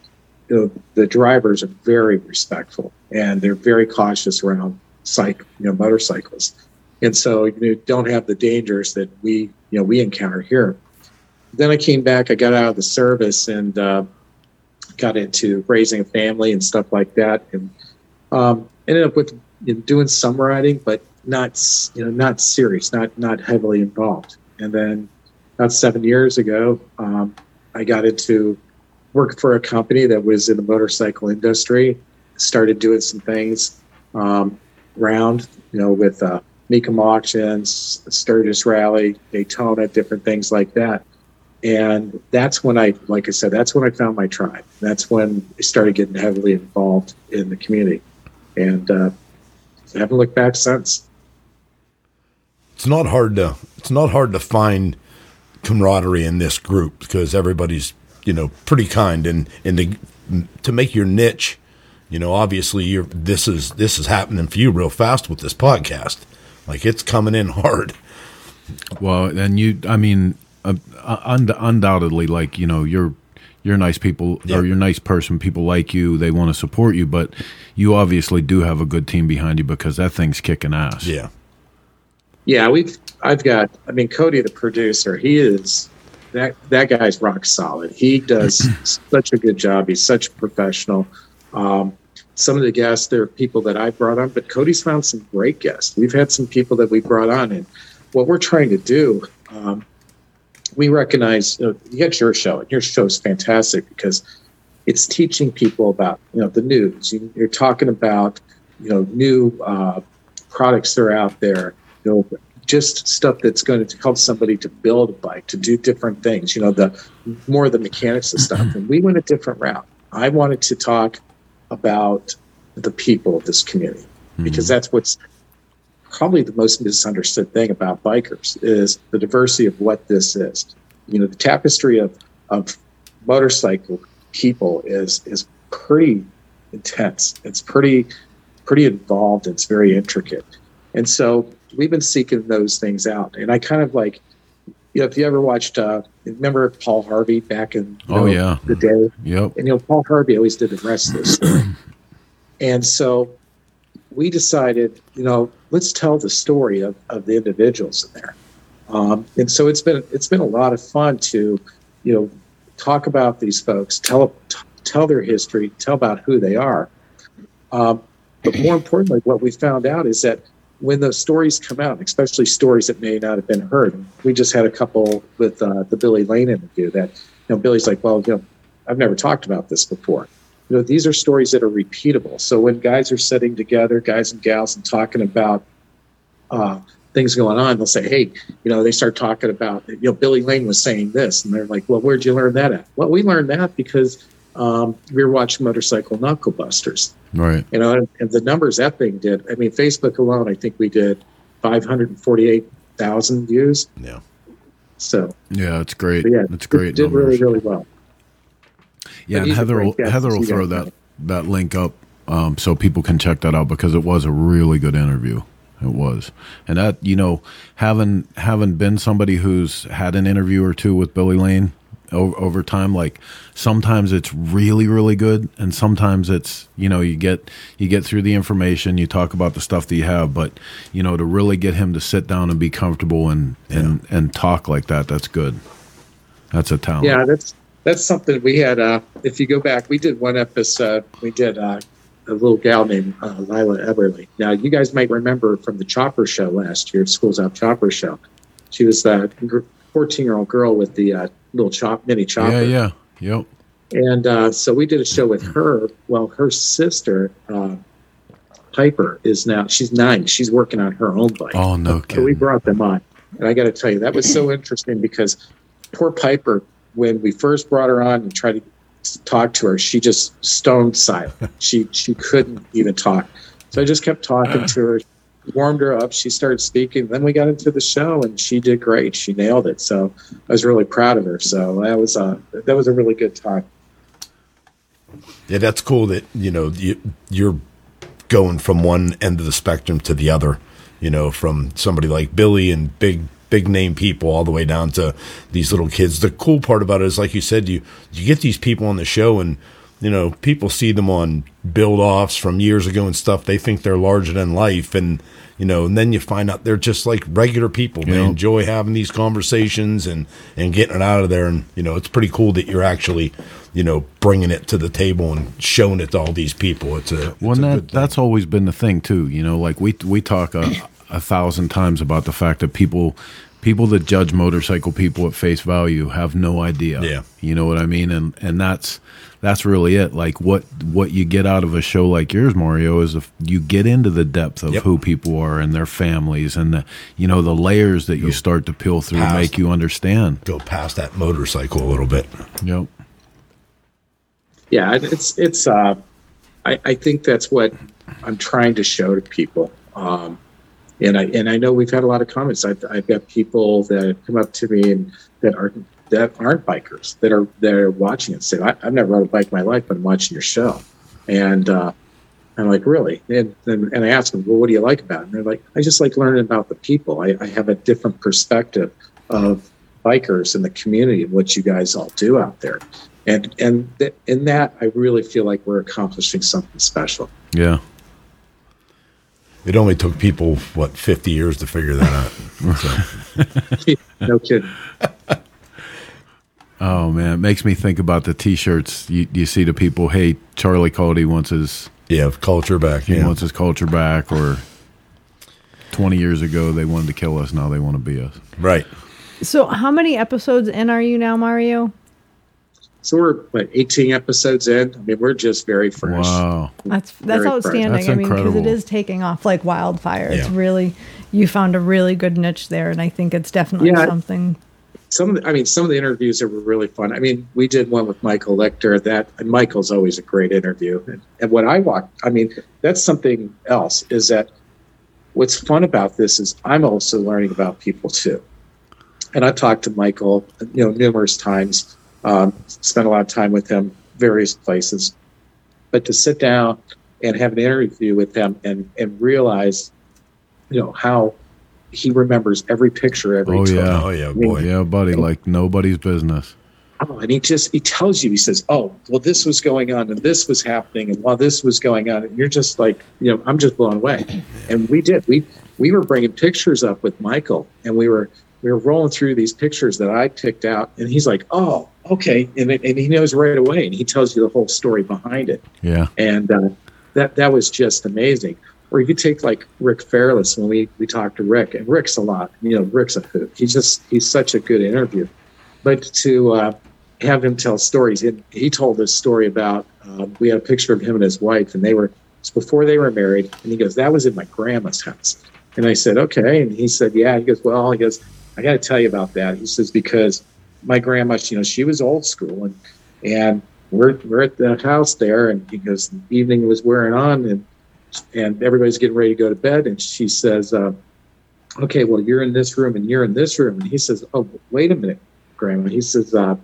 you know, the drivers are very respectful and they're very cautious around cyc, you know, motorcycles. And so you don't have the dangers that we, you know, we encounter here. Then I came back, I got out of the service and uh, got into raising a family and stuff like that. And um, ended up with you know, doing some riding, but not, you know, not serious, not, not heavily involved. And then about seven years ago, um, I got into work for a company that was in the motorcycle industry. Started doing some things um, around, you know, with uh, Mecum auctions, Sturgis Rally, Daytona, different things like that. And that's when I, like I said, that's when I found my tribe. That's when I started getting heavily involved in the community, and uh, I haven't looked back since. it's not hard to it's not hard to find camaraderie in this group because everybody's you know pretty kind and and to, to make your niche you know obviously you're this is this is happening for you real fast with this podcast like it's coming in hard Well, and you, I mean, uh, und- undoubtedly, like you know, you're you're nice people Yeah. or you're a nice person. People like you. They want to support you, but you obviously do have a good team behind you because that thing's kicking ass. yeah Yeah, we've. I've got. I mean, Cody, the producer, he is that that guy's rock solid. He does such a good job. He's such a professional. Um, some of the guests, there are people that I brought on, but Cody's found some great guests. We've had some people that we brought on, and what we're trying to do, um, we recognize you, know, you got your show, and your show is fantastic because it's teaching people about you know the news. You, you're talking about you know new uh, products that are out there. You know, just stuff that's going to help somebody to build a bike, to do different things. You know, the more of the mechanics of stuff. And we went a different route. I wanted to talk about the people of this community because that's what's probably the most misunderstood thing about bikers is the diversity of what this is. You know, the tapestry of of motorcycle people is is pretty intense. It's pretty pretty involved. It's very intricate, and so we've been seeking those things out. And I kind of like, you know, if you ever watched, uh, remember Paul Harvey back in Oh, know, yeah. the day, Yep. and you know, Paul Harvey always did the rest wrestler's story. and so we decided, you know, let's tell the story of, of the individuals in there. Um, and so it's been it's been a lot of fun to, you know, talk about these folks, tell t- tell their history, tell about who they are. Um, but more importantly, what we found out is that when those stories come out, especially stories that may not have been heard, we just had a couple with uh, the Billy Lane interview that, you know, Billy's like, well, you know, I've never talked about this before. You know, these are stories that are repeatable. So when guys are sitting together, guys and gals, and talking about uh, things going on, they'll say, hey, you know, they start talking about, you know, Billy Lane was saying this. And they're like, well, where'd you learn that at? Well, we learned that because um, we were watching Motorcycle Knuckle Busters. Right. You know, and, and the numbers that thing did, I mean, Facebook alone, I think we did 548,000 views. Yeah. So, Yeah, it's great. but yeah, it's great. It did numbers. really, really well. Yeah, But and Heather will, Heather will throw that that link up um, so people can check that out because it was a really good interview. It was, and that you know having having been somebody who's had an interview or two with Billy Lane over, over time, like sometimes it's really really good, and sometimes it's you know you get you get through the information, you talk about the stuff that you have, but you know to really get him to sit down and be comfortable and and and talk like that, that's good. That's a talent. Yeah, that's that's something we had. Uh, if you go back, we did one episode. We did uh, a little gal named uh, Lila Eberly. Now, you guys might remember from the Chopper Show last year, Schools Out Chopper Show. She was that fourteen-year-old girl with the uh, little chop mini chopper. yeah, yeah, yep. And uh, so we did a show with her. Well, her sister, uh, Piper, is now she's nine. She's working on her own bike. Oh no, So we brought them on. And I got to tell you, that was so interesting because poor Piper, when we first brought her on and tried to talk to her, she just stone silent. she she couldn't even talk. So I just kept talking to her, warmed her up. She started speaking. Then we got into the show, and she did great. She nailed it. So I was really proud of her. So that was a that was a really good time. Yeah, that's cool that you know you, you're going from one end of the spectrum to the other. You know, from somebody like Billy and big big name people all the way down to these little kids. The cool part about it is, like you said, you you get these people on the show and. You know, people see them on build offs from years ago and stuff. They think they're larger than life, and you know, and then you find out they're just like regular people. They Yeah. enjoy having these conversations and and getting it out of there. And you know, it's pretty cool that you're actually, you know, bringing it to the table and showing it to all these people. It's a it's Well, a and good that that's always been the thing too. You know, like we we talk a, a thousand times about the fact that people people that judge motorcycle people at face value have no idea. Yeah. you know what I mean, and and that's that's really it. Like what what you get out of a show like yours, Mario, is if you get into the depth of Yep. who people are and their families and the you know the layers that you start to peel through past- make you understand. go past that motorcycle a little bit. Yep. yeah it's it's uh I, I think that's what i'm trying to show to people um and i and i know we've had a lot of comments i've, I've got people that come up to me and that are that aren't bikers that are that are watching it say I, i've never rode a bike in my life but i'm watching your show and uh I'm like, really? And, and and I ask them, well, what do you like about it? And they're like, I just like learning about the people. I, I have a different perspective of bikers and the community and what you guys all do out there. And and th- in that, I really feel like we're accomplishing something special. Yeah. It only took people what 50 years to figure that out. So, no kidding. Oh man, it makes me think about the T-shirts. You, you see the people, hey, Charlie Cody wants his yeah, culture back. he Yeah. wants his culture back, or twenty years ago they wanted to kill us, now they want to be us. Right. So, how many episodes in are you now, Mario? So we're what 18 episodes in. I mean, we're just very fresh. Wow, That's that's Very outstanding. That's I mean, because it is taking off like wildfire. It's really you found a really good niche there, and I think it's definitely Yeah. something. Some of the, I mean, some of the interviews that were really fun. I mean, we did one with Michael Lichter. That and Michael's always a great interview. And, and what I walk, I mean, that's something else. Is that what's fun about this is I'm also learning about people too. And I've talked to Michael, you know, numerous times. Um, spent a lot of time with him, various places. But to sit down and have an interview with him and and realize, you know, how he remembers every picture, every Oh, took. yeah. Oh yeah, boy. yeah, buddy, like nobody's business. Oh, and he just he tells you he says, "Oh, well, this was going on, and this was happening, and while this was going on, and you're just like, you know, I'm just blown away." And we did. We we were bringing pictures up with Michael, and we were we were rolling through these pictures that I picked out, and he's like, "Oh, okay," and and he knows right away, and he tells you the whole story behind it Yeah, and uh, that that was just amazing. or you could take like Rick Fairless when we we talked to Rick, and Rick's a lot. You know, Rick's a hoot. He's just he's such a good interview. But to uh, have him tell stories, he, he told this story about um, we had a picture of him and his wife, and they were it's before they were married, and he goes, "That was in my grandma's house." And I said, "Okay," and he said, "Yeah." He goes, "Well," he goes, "I got to tell you about that." He says because my grandma, you know, she was old school, and and we're we're at the house there, and because the evening was wearing on, and and everybody's getting ready to go to bed, and she says, uh, "Okay, well, you're in this room, and you're in this room," and he says, "Oh, wait a minute, Grandma." He says, uh,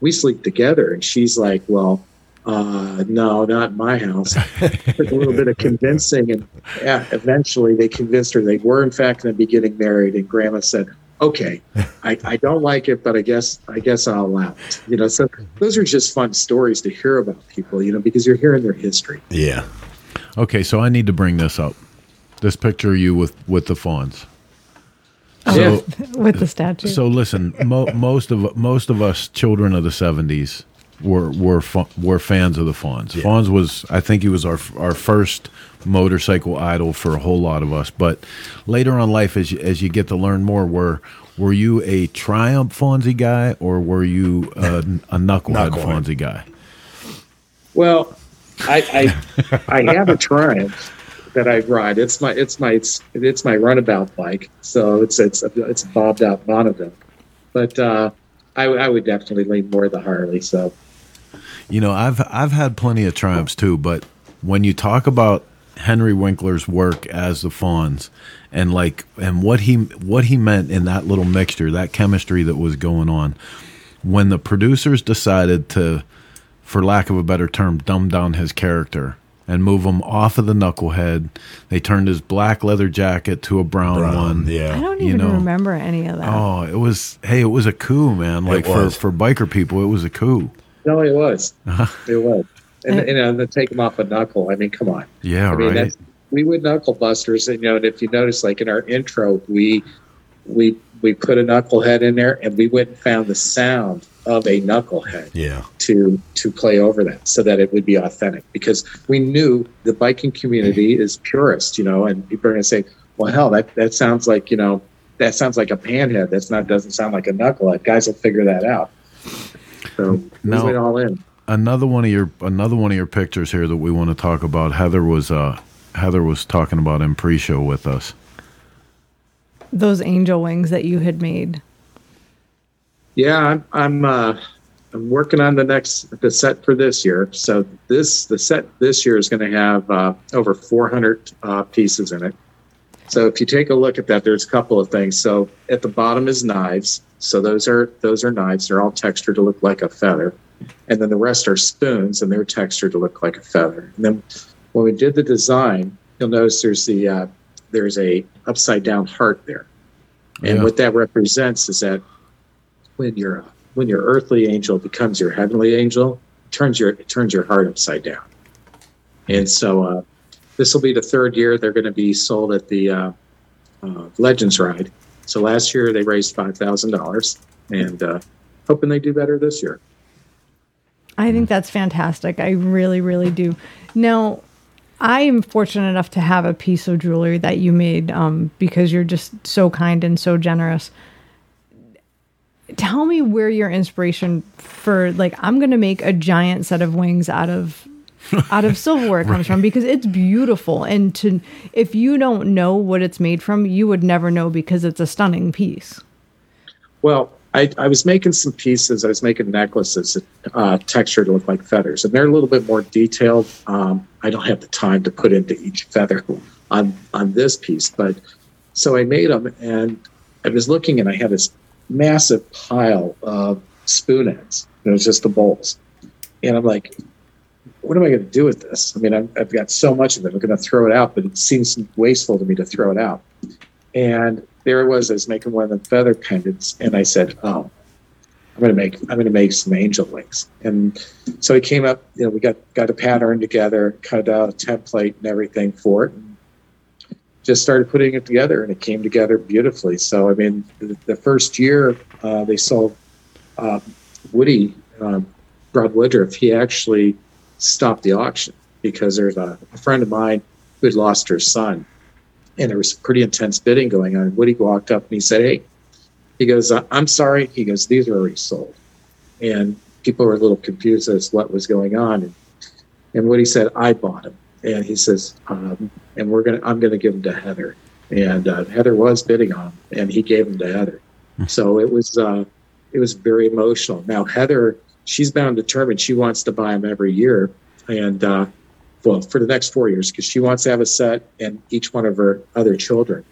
"We sleep together," and she's like, "Well." Uh, no, not in my house. Took a little bit of convincing, and yeah, eventually they convinced her they were in fact going to be getting married. And Grandma said, "Okay, I, I don't like it, but I guess I guess I'll allow it." You know, so those are just fun stories to hear about people. You know, because you're hearing their history. Yeah. Okay, so I need to bring this up. This picture of you with with the Fonz. Oh, So, with the statue. so listen, mo- most of most of us children of the seventies were were fa- were fans of the Fonz. Fonz was, I think, he was our our first motorcycle idol for a whole lot of us. But later on in life, as you, as you get to learn more, were were you a Triumph Fonzie guy or were you a, a knucklehead, Knucklehead. Fonzie guy? Well, I I, I have a Triumph that I ride. It's my it's my it's, it's my runabout bike. So it's it's it's a bobbed out Bonneville. But uh, I I would definitely lean more the Harley. So You know, I've I've had plenty of triumphs too, but when you talk about Henry Winkler's work as the Fonz and like and what he what he meant in that little mixture, that chemistry that was going on, when the producers decided to, for lack of a better term, dumb down his character and move him off of the knucklehead, they turned his black leather jacket to a brown, Brown, one. yeah. I don't you even know. remember any of that. Oh, it was hey, it was a coup, man. Like for was. for biker people, it was a coup. no, it was Uh-huh. it was, and and uh, then take them off a knuckle. I mean, come on. Yeah, I mean, right. we would knuckle busters, and you know, and if you notice, like in our intro, we we we put a knucklehead in there, and we went and found the sound of a knucklehead Yeah. to to play over that, so that it would be authentic. Because we knew the biking community is purist, you know, and people are going to say, "Well, hell, that that sounds like you know." That sounds like a panhead. That's not doesn't sound like a knucklehead. Guys will figure that out. So No. we went all in. Another one of your another one of your pictures here that we want to talk about. Heather was uh Heather was talking about in pre-show with us. Those angel wings that you had made. Yeah, I'm I'm uh, I'm working on the next the set for this year. So this the set this year is going to have uh, over 400 uh, pieces in it. So if you take a look at that, there's a couple of things. So at the bottom is knives. So those are those are knives. They're all textured to look like a feather, and then the rest are spoons, and they're textured to look like a feather. And then when we did the design, you'll notice there's the uh, there's a upside down heart there, and Yeah. what that represents is that when your when your earthly angel becomes your heavenly angel, it turns your it turns your heart upside down. And so uh, this will be the third year they're going to be sold at the uh, uh, Legends Ride. So last year they raised five thousand dollars, and uh, hoping they do better this year. I think that's fantastic. I really, really do. Now, I am fortunate enough to have a piece of jewelry that you made um, because you're just so kind and so generous. Tell me where your inspiration for like I'm going to make a giant set of wings out of out of silverware comes from because it's beautiful and to if you don't know what it's made from, you would never know because it's a stunning piece. Well, I, I was making some pieces. I was making necklaces, uh, textured to look like feathers, and they're a little bit more detailed. Um, I don't have the time to put into each feather on on this piece, but so I made them, and I was looking, and I had this massive pile of spoon ends. It was just the bowls, and I'm like, what am I going to do with this? I mean, I've, I've got so much of it. I'm going to throw it out, but it seems wasteful to me to throw it out. And there it was. I was making one of the feather pendants, and I said, "Oh, I'm going to make I'm to make some angel wings." And so I came up. You know, we got got a pattern together, cut out a template and everything for it. And just started putting it together, and it came together beautifully. So I mean, the, the first year uh, they sold uh, Woody um, Woodruff. He actually stopped the auction because there's a, a friend of mine who had lost her son, and there was pretty intense bidding going on. Woody walked up and he said, "Hey," he goes, "I- "I'm sorry." He goes, "These are already sold," and people were a little confused as to what was going on. And, and Woody said, "I bought him," and he says, um, "And we're gonna, I'm gonna give him to Heather." And uh, Heather was bidding on him, and he gave him to Heather. So it was, uh, it was very emotional. Now Heather, she's bound determined she wants to buy them every year, and uh, well, for the next four years because she wants to have a set and each one of her other children.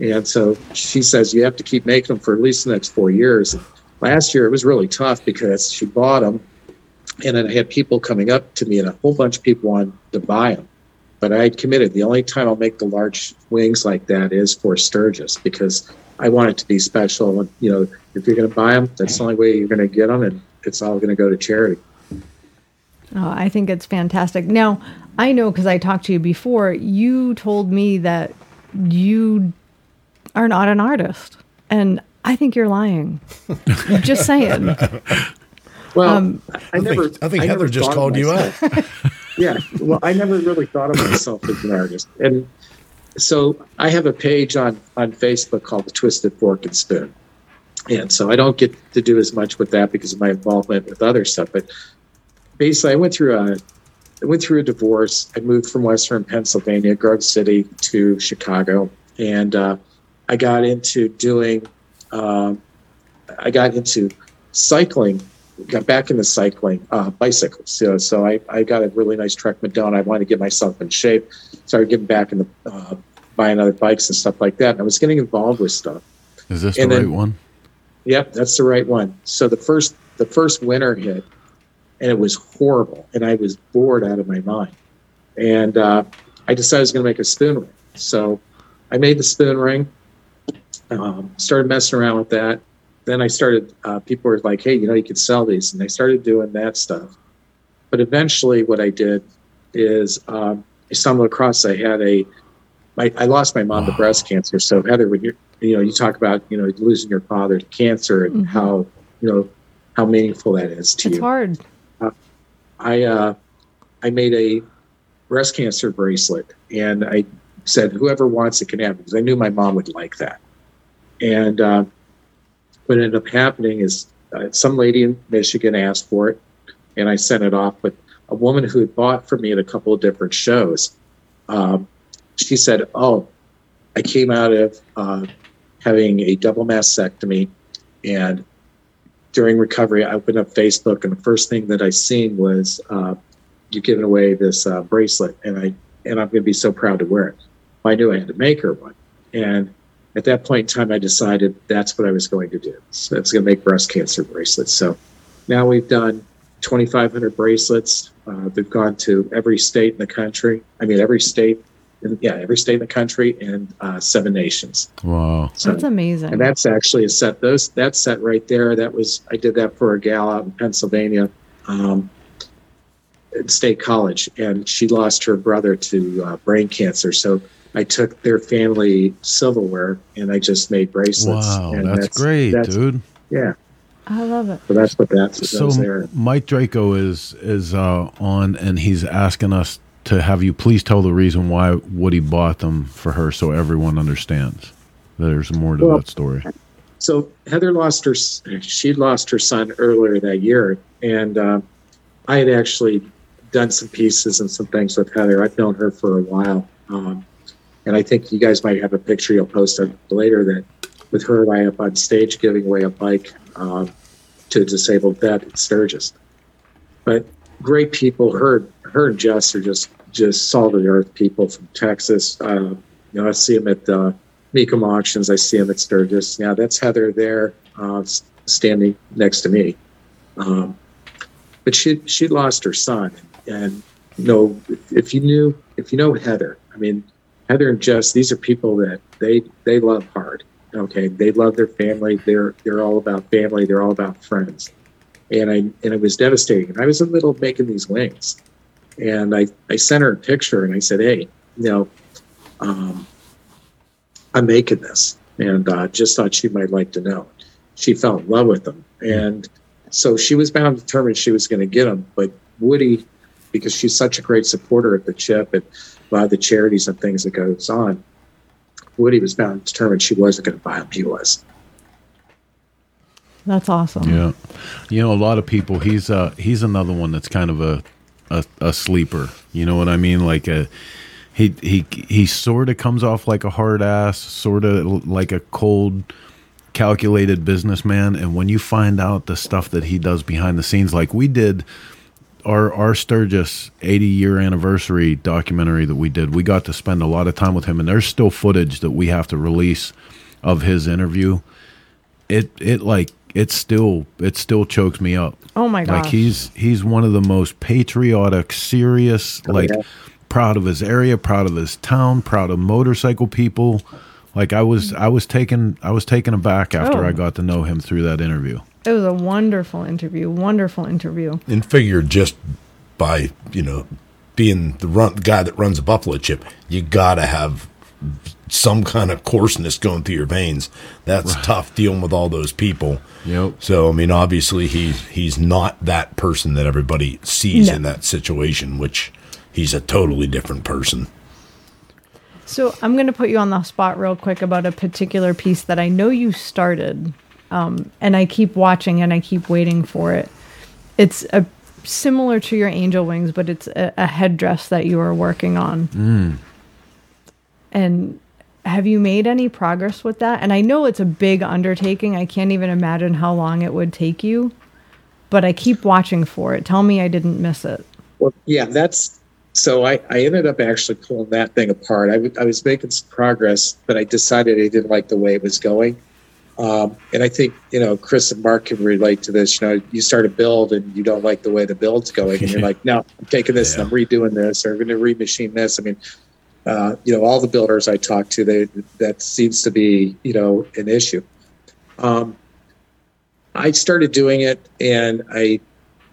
And so she says you have to keep making them for at least the next four years. And last year it was really tough because she bought them, and then I had people coming up to me, and a whole bunch of people wanted to buy them. But I committed. The only time I'll make the large wings like that is for Sturgis because I want it to be special. And you know, if you're going to buy them, that's the only way you're going to get them, and it's all going to go to charity. Oh, I think it's fantastic. Now, I know because I talked to you before, you told me that you are not an artist. And I think you're lying. just saying. Well, Um, I, I never. think, I think never Heather just thought of called you out. yeah. Well, I never really thought of myself as an artist, and so I have a page on on Facebook called the Twisted Fork and Spoon, and so I don't get to do as much with that because of my involvement with other stuff. But basically, I went through a I went through a divorce. I moved from Western Pennsylvania, Grove City, to Chicago, and uh, I got into doing. Um, I got into cycling. Got back into cycling, uh, bicycles. So, so I, I got a really nice Trek Madone. I wanted to get myself in shape. Started getting back into uh, buying other bikes and stuff like that. And I was getting involved with stuff. Is this the And right one? Yep, that's the right one. So the first the first winter hit, and it was horrible, and I was bored out of my mind. And uh, I decided I was going to make a spoon ring. So I made the spoon ring. Um, started messing around with that. Then I started. Uh, people were like, "Hey, you know, you could sell these," and I started doing that stuff. But eventually, what I did is um, I stumbled across. I had a. My, I lost my mom to breast cancer. So Heather, when you're, you know, you talk about you know losing your father to cancer and how you know how meaningful that is to It's you. It's hard. I uh, I made a breast cancer bracelet, and I said whoever wants it can have it because I knew my mom would like that. And uh, what ended up happening is uh, some lady in Michigan asked for it, and I sent it off. But a woman who had bought from me at a couple of different shows, um, she said, "Oh, I came out of uh, having a double mastectomy, and during recovery, I opened up Facebook, and the first thing that I seen was uh, you giving away this uh, bracelet, and I and I'm going to be so proud to wear it. I knew I had to make her one, and at that point in time, I decided that's what I was going to do. So I was going to make breast cancer bracelets. So now we've done 2,500 bracelets. Uh, they've gone to every state in the country. I mean, every state, yeah, every state in the country, and uh, seven nations. Wow. So, That's amazing. and that's actually a set. Those that set right there. That was I did that for a gal out in Pennsylvania, um, at State College, and she lost her brother to uh, brain cancer. So I took their family silverware and I just made bracelets. Wow, and that's, great, that's- dude. Yeah, I love it. so that's what that's So those there. Mike Draco is is uh, on, and he's asking us to have you please tell the reason why Woody bought them for her, so everyone understands. There's more to Well, that story. so Heather lost her. She lost her son earlier that year, and uh, I had actually done some pieces and some things with Heather. I've known her for a while, um, and I think you guys might have a picture you'll post up later that with her and I up on stage giving away a bike um, to a disabled vet at Sturgis. But great people. Her, her and Jess are just just the earth people from Texas. Uh, you know, I see them at uh, Mecum auctions. I see them at Sturgis. Now that's Heather there, uh, standing next to me. Um, but she she lost her son, and you know, if, you knew if you know Heather, I mean, Heather and Jess, these are people that they they love hard. Okay, they love their family. They're they're all about family. They're all about friends. And I and it was devastating. And I was in the middle of making these wings, and I I sent her a picture and I said, hey, you know, um, I'm making this, and uh, just thought she might like to know. She fell in love with them, and so she was bound determined she was going to get them. But Woody, because she's such a great supporter of the chip and a lot of the charities and things that goes on. Woody was bound determined she wasn't going to buy him. He was. That's awesome. Yeah, you know, a lot of people. He's uh he's another one that's kind of a a, a sleeper. You know what I mean? Like a he he he sort of comes off like a hard ass, sort of like a cold, calculated businessman. And when you find out the stuff that he does behind the scenes, like we did. Our, our Sturgis 80 year anniversary documentary that we did, we got to spend a lot of time with him, and there's still footage that we have to release of his interview. It it like it still it still chokes me up. Oh my god! Like he's he's one of the most patriotic, serious, oh, like yeah. proud of his area, proud of his town, proud of motorcycle people. Like I was I was taken I was taken aback after Oh. I got to know him through that interview. It was a wonderful interview. Wonderful interview. and figure just by you know being the run the guy that runs a buffalo chip, you gotta have some kind of coarseness going through your veins. That's tough dealing with all those people. Yep. So I mean, obviously he's he's not that person that everybody sees No. in that situation, which he's a totally different person. So I'm going to put you on the spot real quick about a particular piece that I know you started, um, and I keep watching and I keep waiting for it. It's a similar to your angel wings, but it's a, a headdress that you are working on. And have you made any progress with that? And I know it's a big undertaking. I can't even imagine how long it would take you, but I keep watching for it. Tell me I didn't miss it. Well, yeah, that's so. I, I ended up actually pulling that thing apart. I, w- I was making some progress, but I decided I didn't like the way it was going. Um, and I think you know Chris and Mark can relate to this. You know, you start a build and you don't like the way the build's going, and you're like, "No, I'm taking this and I'm redoing this, or I'm going to remachine this." I mean, uh, you know, all the builders I talk to, they that seems to be you know an issue. Um, I started doing it, and I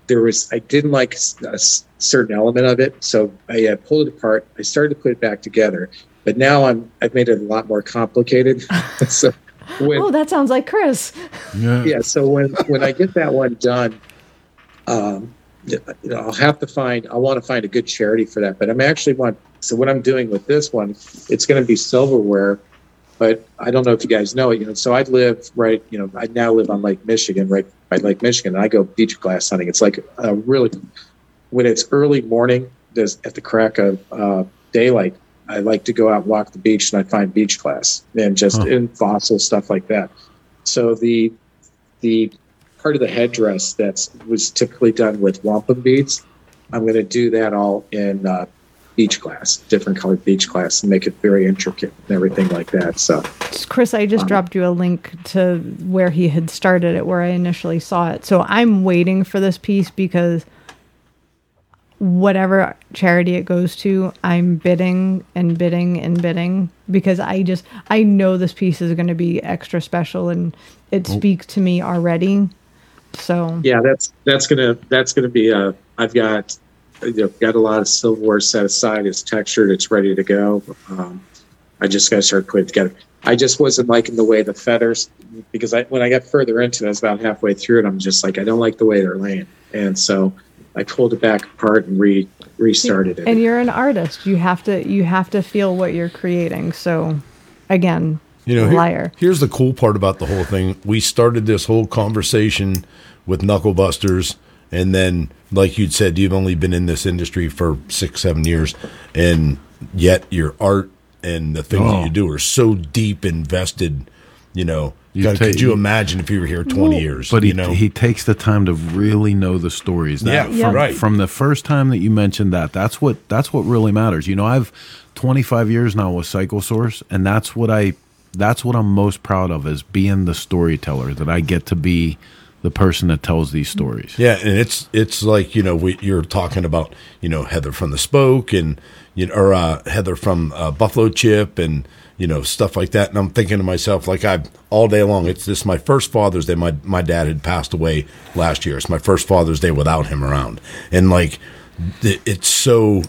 there was I didn't like a certain element of it, so I uh, pulled it apart. I started to put it back together, but now I'm I've made it a lot more complicated. so when Oh, that sounds like Chris. yeah, so when when I get that one done, um, you know, I'll have to find. I want to find a good charity for that, but I'm actually want. So what I'm doing with this one, it's going to be silverware, but I don't know if you guys know it. You know, so I live right. You know, I now live on Lake Michigan, right by Lake Michigan. And I go beach glass hunting. It's like a really when it's early morning, there's at the crack of uh, daylight. I like to go out and walk the beach, and I find beach glass and just Huh. in fossil stuff like that. So the the part of the headdress that was typically done with wampum beads, I'm going to do that all in uh, beach glass, different colored beach glass, and make it very intricate and everything like that. So Chris, I just um, dropped you a link to where he had started it, where I initially saw it. So I'm waiting for this piece because whatever charity it goes to, I'm bidding and bidding and bidding because I just I know this piece is going to be extra special and it oh. speaks to me already. So yeah, that's that's gonna that's gonna be a. I've got you know, got a lot of silverware set aside. It's textured. It's ready to go. Um, I just got to start putting it together. I just wasn't liking the way the feathers because I when I got further into it, I was about halfway through it. I'm just like I don't like the way they're laying, and so I pulled it back apart and re restarted it. and you're an artist. You have to you have to feel what you're creating. So again, You know, here- liar. here's the cool part about the whole thing. We started this whole conversation with Knucklebusters, and then, like you'd said, you've only been in this industry for six, seven years, and yet your art and the things that Oh. you do are so deep invested. You know, You God, take- could you imagine if you were here twenty years? But he, you know, he takes the time to really know the stories. That, Yeah, from, right. From the first time that you mentioned that, that's what that's what really matters. You know, I've 25 years now with Cycle Source, and that's what I that's what I'm most proud of is being the storyteller. That I get to be the person that tells these stories. Yeah, and it's it's like you know we, you're talking about you know Heather from the Spoke and you know or uh, Heather from uh, Buffalo Chip and you know stuff like that, and I'm thinking to myself like I all day long. It's this is my first Father's Day. My my dad had passed away last year. It's my first Father's Day without him around, and like it's so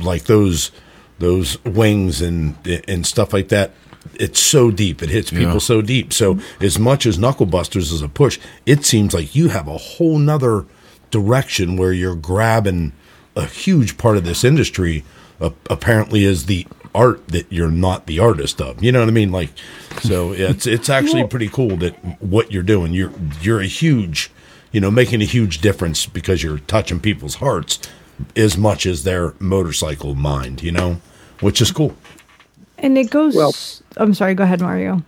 like those those wings and and stuff like that. It's so deep. It hits people Yeah. so deep. So as much as Knucklebusters is a push, it seems like you have a whole nother direction where you're grabbing a huge part of this industry uh, apparently is the art that you're not the artist of. You know what I mean? Like, so it's it's actually pretty cool that what you're doing. You're you're a huge, you know, making a huge difference because you're touching people's hearts as much as their motorcycle mind. You know, which is cool. And it goes. Well- I'm sorry. Go ahead, Mario.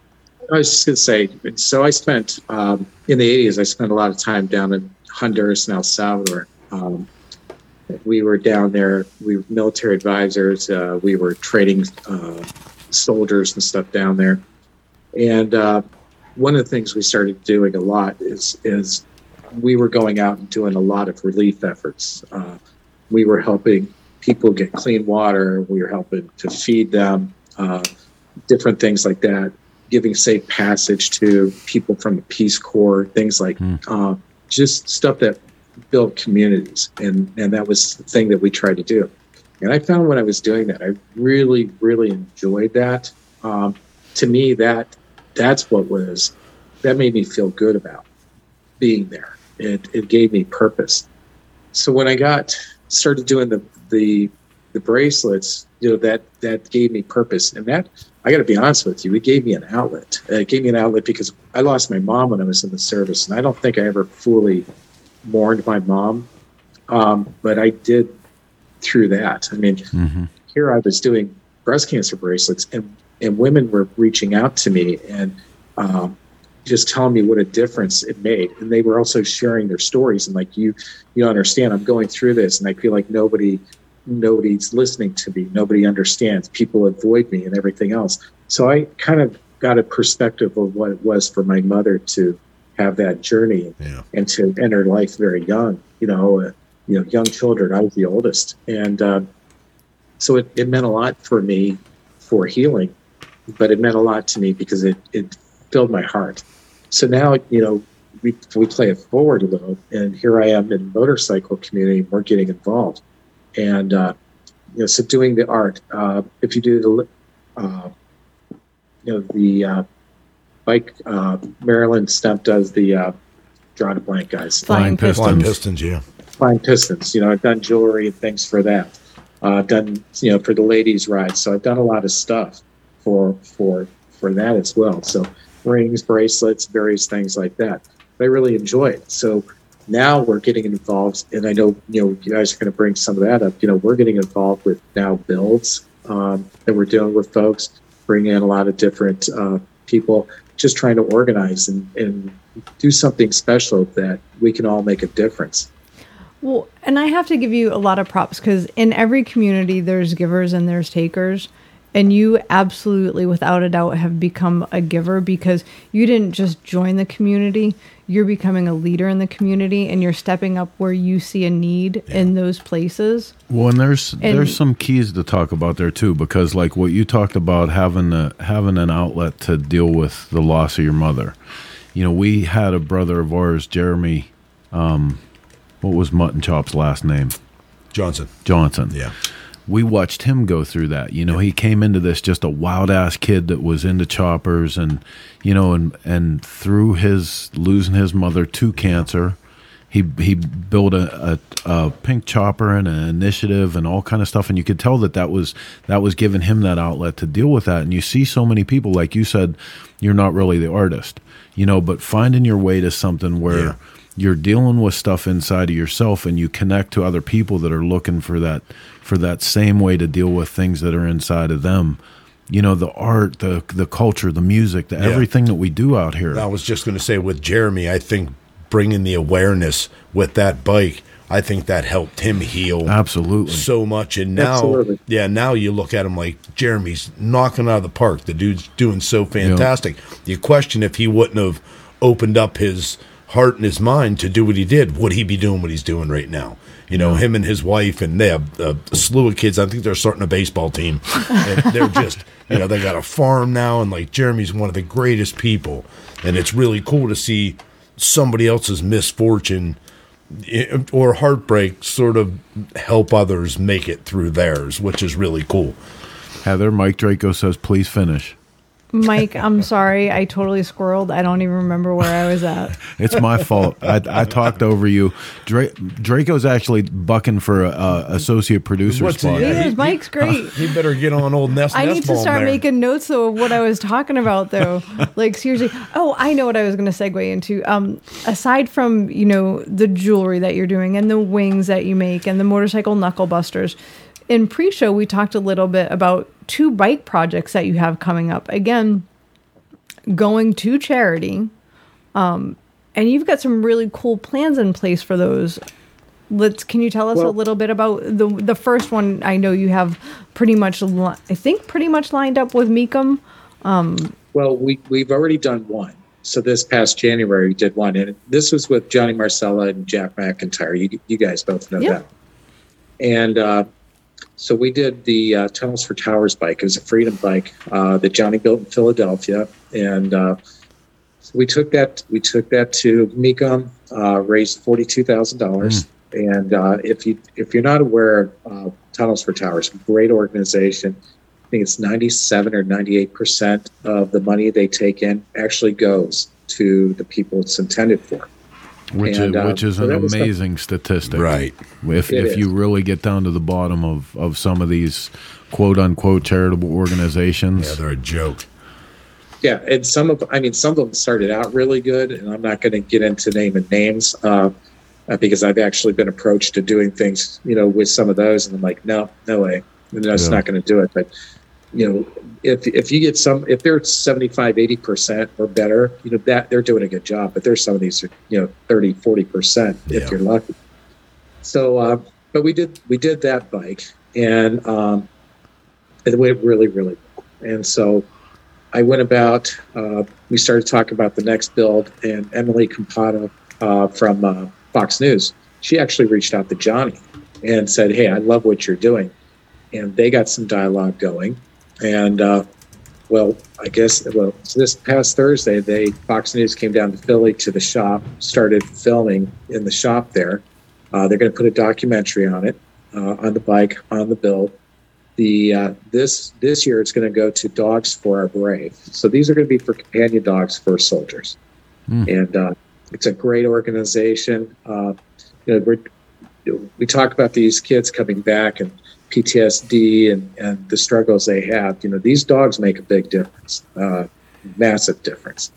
I was just going to say, so I spent um, in the 80s, I spent a lot of time down in Honduras and El Salvador. Um, we were down there, we were military advisors, uh, we were training uh, soldiers and stuff down there. And uh, one of the things we started doing a lot is, is we were going out and doing a lot of relief efforts. Uh, we were helping people get clean water, we were helping to feed them, uh, different things like that giving safe passage to people from the Peace Corps, things like uh, just stuff that built communities, and and that was the thing that we tried to do. And I found when I was doing that, I really, really enjoyed that. Um, to me, that that's what was that made me feel good about being there. It it gave me purpose. So when I got started doing the the the bracelets, you know that that gave me purpose, and that I got to be honest with you, it gave me an outlet. It gave me an outlet because I lost my mom when I was in the service, and I don't think I ever fully mourned my mom, um, but I did through that. I mean, here I was doing breast cancer bracelets, and and women were reaching out to me and um, just telling me what a difference it made, and they were also sharing their stories and like you, you understand. I'm going through this, and I feel like nobody nobody's listening to me. Nobody understands. People avoid me and everything else. So i kind of got a perspective of what it was for my mother to have that journey Yeah. and to enter life very young you know uh, you know young children. I was the oldest. And uh, so it, it meant a lot for me for healing but it meant a lot to me because it, it filled my heart. So now you know we, we play it forward a little and here i am in motorcycle community we're getting involved and uh, you know, so doing the art. Uh, if you do the, uh, you know, the uh, bike, uh, Marilyn Stemp does the uh, drawing a blank, guys. Flying Flying Flying Pistons. Pistons, yeah. Flying Pistons. You know, I've done jewelry and things for that. Uh, I've done, you know, for the ladies' ride. So I've done a lot of stuff for for for that as well. So rings, bracelets, various things like that. But I really enjoy it. So now we're getting involved, and I know you know you guys are going to bring some of that up. You know, we're getting involved with now builds um, that we're doing with folks, bringing in a lot of different uh, people, just trying to organize and, and do something special that we can all make a difference. Well, and I have to give you a lot of props because in every community there's givers and there's takers. And you absolutely, without a doubt, have become a giver because you didn't just join the community, you're becoming a leader in the community and you're stepping up where you see a need in those places. Well, and there's And- there's some keys to talk about there too, because like what you talked about having a having an outlet to deal with the loss of your mother. You know, we had a brother of ours, Jeremy. Um, what was Mutton Chop's last name? Johnson. Johnson. Yeah. We watched him go through that. You know, he came into this just a wild ass kid that was into choppers and you know and and through his losing his mother to cancer, he he built a, a, a pink chopper and an initiative and all kind of stuff and you could tell that that was that was giving him that outlet to deal with that and you see so many people like you said you're not really the artist you know but finding your way to something where Yeah. You're dealing with stuff inside of yourself and you connect to other people that are looking for that for that same way to deal with things that are inside of them you know the art the the culture the music the everything that we do out here I was just going to say with Jeremy, I think bringing the awareness with that bike, I think that helped him heal absolutely so much. And now, Absolutely. yeah, now you look at him like Jeremy's knocking out of the park. The dude's doing so fantastic. You question if he wouldn't have opened up his heart and his mind to do what he did, would he be doing what he's doing right now? You know, him and his wife, and they have a slew of kids. I think they're starting a baseball team. and they're just, you know, they got a farm now, and like Jeremy's one of the greatest people. And it's really cool to see somebody else's misfortune eh, or heartbreak sort of help others make it through theirs, which is really cool. heather mike draco says please finish Mike, I'm sorry. I totally squirreled. I don't even remember where I was at. It's my fault. I, I talked over you. Dra- Draco's actually bucking for a, a associate producer What's spot. he- He is. Mike's great. He better get on old Nest. I need to start there. making notes though of what I was talking about though. like seriously. Oh, I know what I was going to segue into. Um, aside from you know the jewelry that you're doing and the wings that you make and the motorcycle knuckle busters, in pre-show we talked a little bit about two bike projects that you have coming up. Again, going to charity. Um, and you've got some really cool plans in place for those. Let's. Can you tell us a little bit about the the first one? I know you have pretty much. Li- I think pretty much lined up with Mecum. Well, we we've already done one. So this past January we did one, and this was with Johnny Marcella and Jack McIntyre. You you guys both know Yeah. that. And uh, so we did the uh, Tunnels for Towers bike. It was a freedom bike uh, that Johnny built in Philadelphia, and uh, so we took that we took that to Mecum, uh, raised forty two thousand dollars. And uh, if you if you're not aware of uh, Tunnels for Towers, great organization. I think it's 97 or 98 percent of the money they take in actually goes to the people it's intended for. Which And, is uh, which is so an that was the- amazing statistic, Right. If It if you really get down to the bottom of of some of these quote unquote charitable organizations, Yeah, they're a joke. Yeah, and some of I mean some of them started out really good, and I'm not going to get into naming names uh, uh, because I've actually been approached to doing things, you know, with some of those, and I'm like, no, no way, that's Yeah. not going to do it. But you know, if if you get some, if they're 75, 80 percent or better, you know that they're doing a good job. But there's some of these, are, you know, 30, 40 percent Yeah. if you're lucky. So, uh, but we did we did that bike, and um, it went really really well. And so I went about. Uh, we started talking about the next build, and Emily Compagno uh, from uh, Fox News, she actually reached out to Johnny and said, "Hey, I love what you're doing," and they got some dialogue going. And uh, well, I guess well, this past Thursday, they Fox News came down to Philly to the shop, started filming in the shop there. Uh, they're going to put a documentary on it, uh, on the bike, on the build the uh, this this year it's going to go to dogs for our brave. So these are going to be for companion dogs for soldiers. And uh, it's a great organization. Uh, you know we're, we talk about these kids coming back and ptsd and, and the struggles they have you know these dogs make a big difference uh, massive difference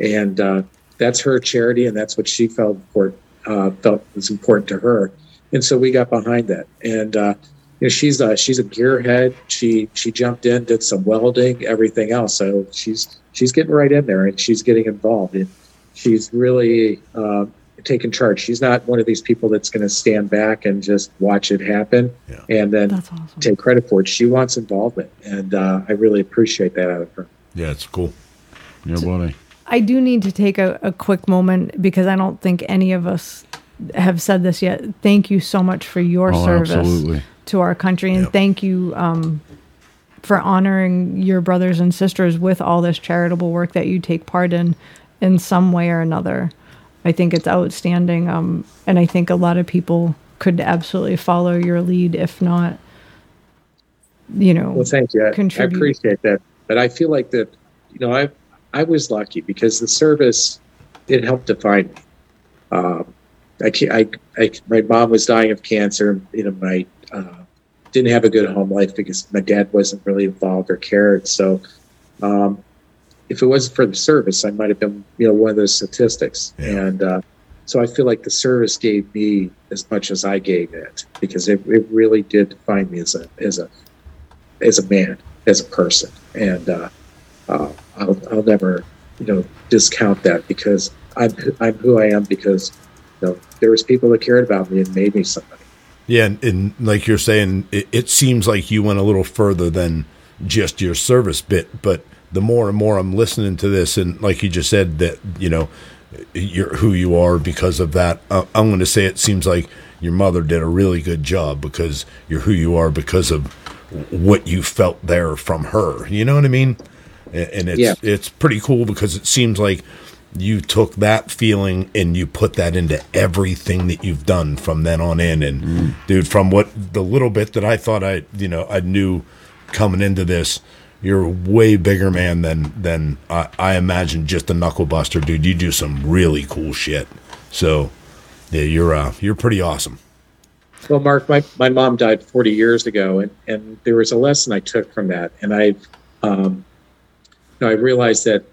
and uh, that's her charity and that's what she felt important, uh, felt was important to her and so we got behind that and uh, you know, she's a she's a gearhead. She she jumped in, did some welding, everything else. So she's she's getting right in there and she's getting involved. And she's really uh, taking charge. She's not one of these people that's going to stand back and just watch it happen Yeah. and then awesome. take credit for it. She wants involvement, and uh, I really appreciate that out of her. Yeah, it's cool. yeah, buddy. I do need to take a, a quick moment because I don't think any of us have said this yet. Thank you so much for your Oh, service absolutely. to our country, and Yep. thank you um, for honoring your brothers and sisters with all this charitable work that you take part in, in some way or another. I think it's outstanding, um, and I think a lot of people could absolutely follow your lead, if not, you know. Well, thank you. I, I appreciate that. But I feel like that, you know, I I was lucky because the service it helped define me. Um, I, I, I, my mom was dying of cancer. You know, my uh, didn't have a good home life because my dad wasn't really involved or cared. So, um, if it wasn't for the service, I might have been, you know, one of those statistics. Yeah. And uh, so I feel like the service gave me as much as I gave it because it, it really did define me as a as a as a man, as a person, and uh, uh, I'll, I'll never, you know, discount that because I'm I'm who I am because you know there was people that cared about me and made me somebody. Yeah, and, and like you're saying, it, it seems like you went a little further than just your service bit. But the more and more I'm listening to this, and like you just said, that you know, you're who you are because of that. Uh, I'm going to say it seems like your mother did a really good job because you're who you are because of what you felt there from her. You know what I mean? And, it's Yeah. it's pretty cool because it seems like you took that feeling and you put that into everything that you've done from then on in and dude from what the little bit that i thought i you know i knew coming into this you're a way bigger man than than I, I imagine just a knuckle buster, dude. You do some really cool shit. So yeah, you're uh you're pretty awesome. Well, Mark, my, my mom died 40 years ago, and, and there was a lesson I took from that. And I, um, you know, I realized that,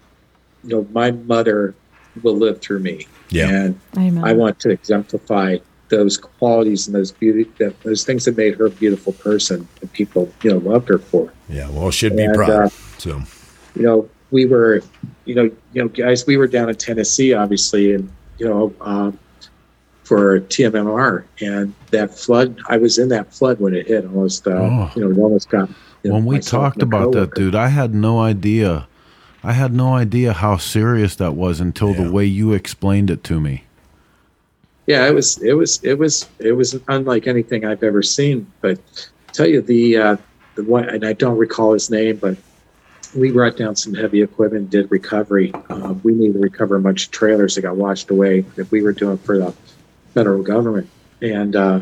you know, my mother will live through me. Yeah. And Amen. I want to exemplify those qualities and those beauty, that, those things that made her a beautiful person and people, you know, loved her for. Yeah, well, should be And, proud. uh, so you know, we were, you know, you know, guys, we were down in Tennessee, obviously, and you know, um, for TMMR, and that flood. I was in that flood when it hit. Almost, uh, Oh. you know, it almost got. You know, when we talked about that, dude, I had no idea. I had no idea how serious that was until Yeah. the way you explained it to me. Yeah, it was, it was, it was, it was unlike anything I've ever seen. But tell you the uh, the one, and I don't recall his name, but we brought down some heavy equipment, did recovery. Uh, we needed to recover a bunch of trailers that got washed away that we were doing for the federal government, and uh,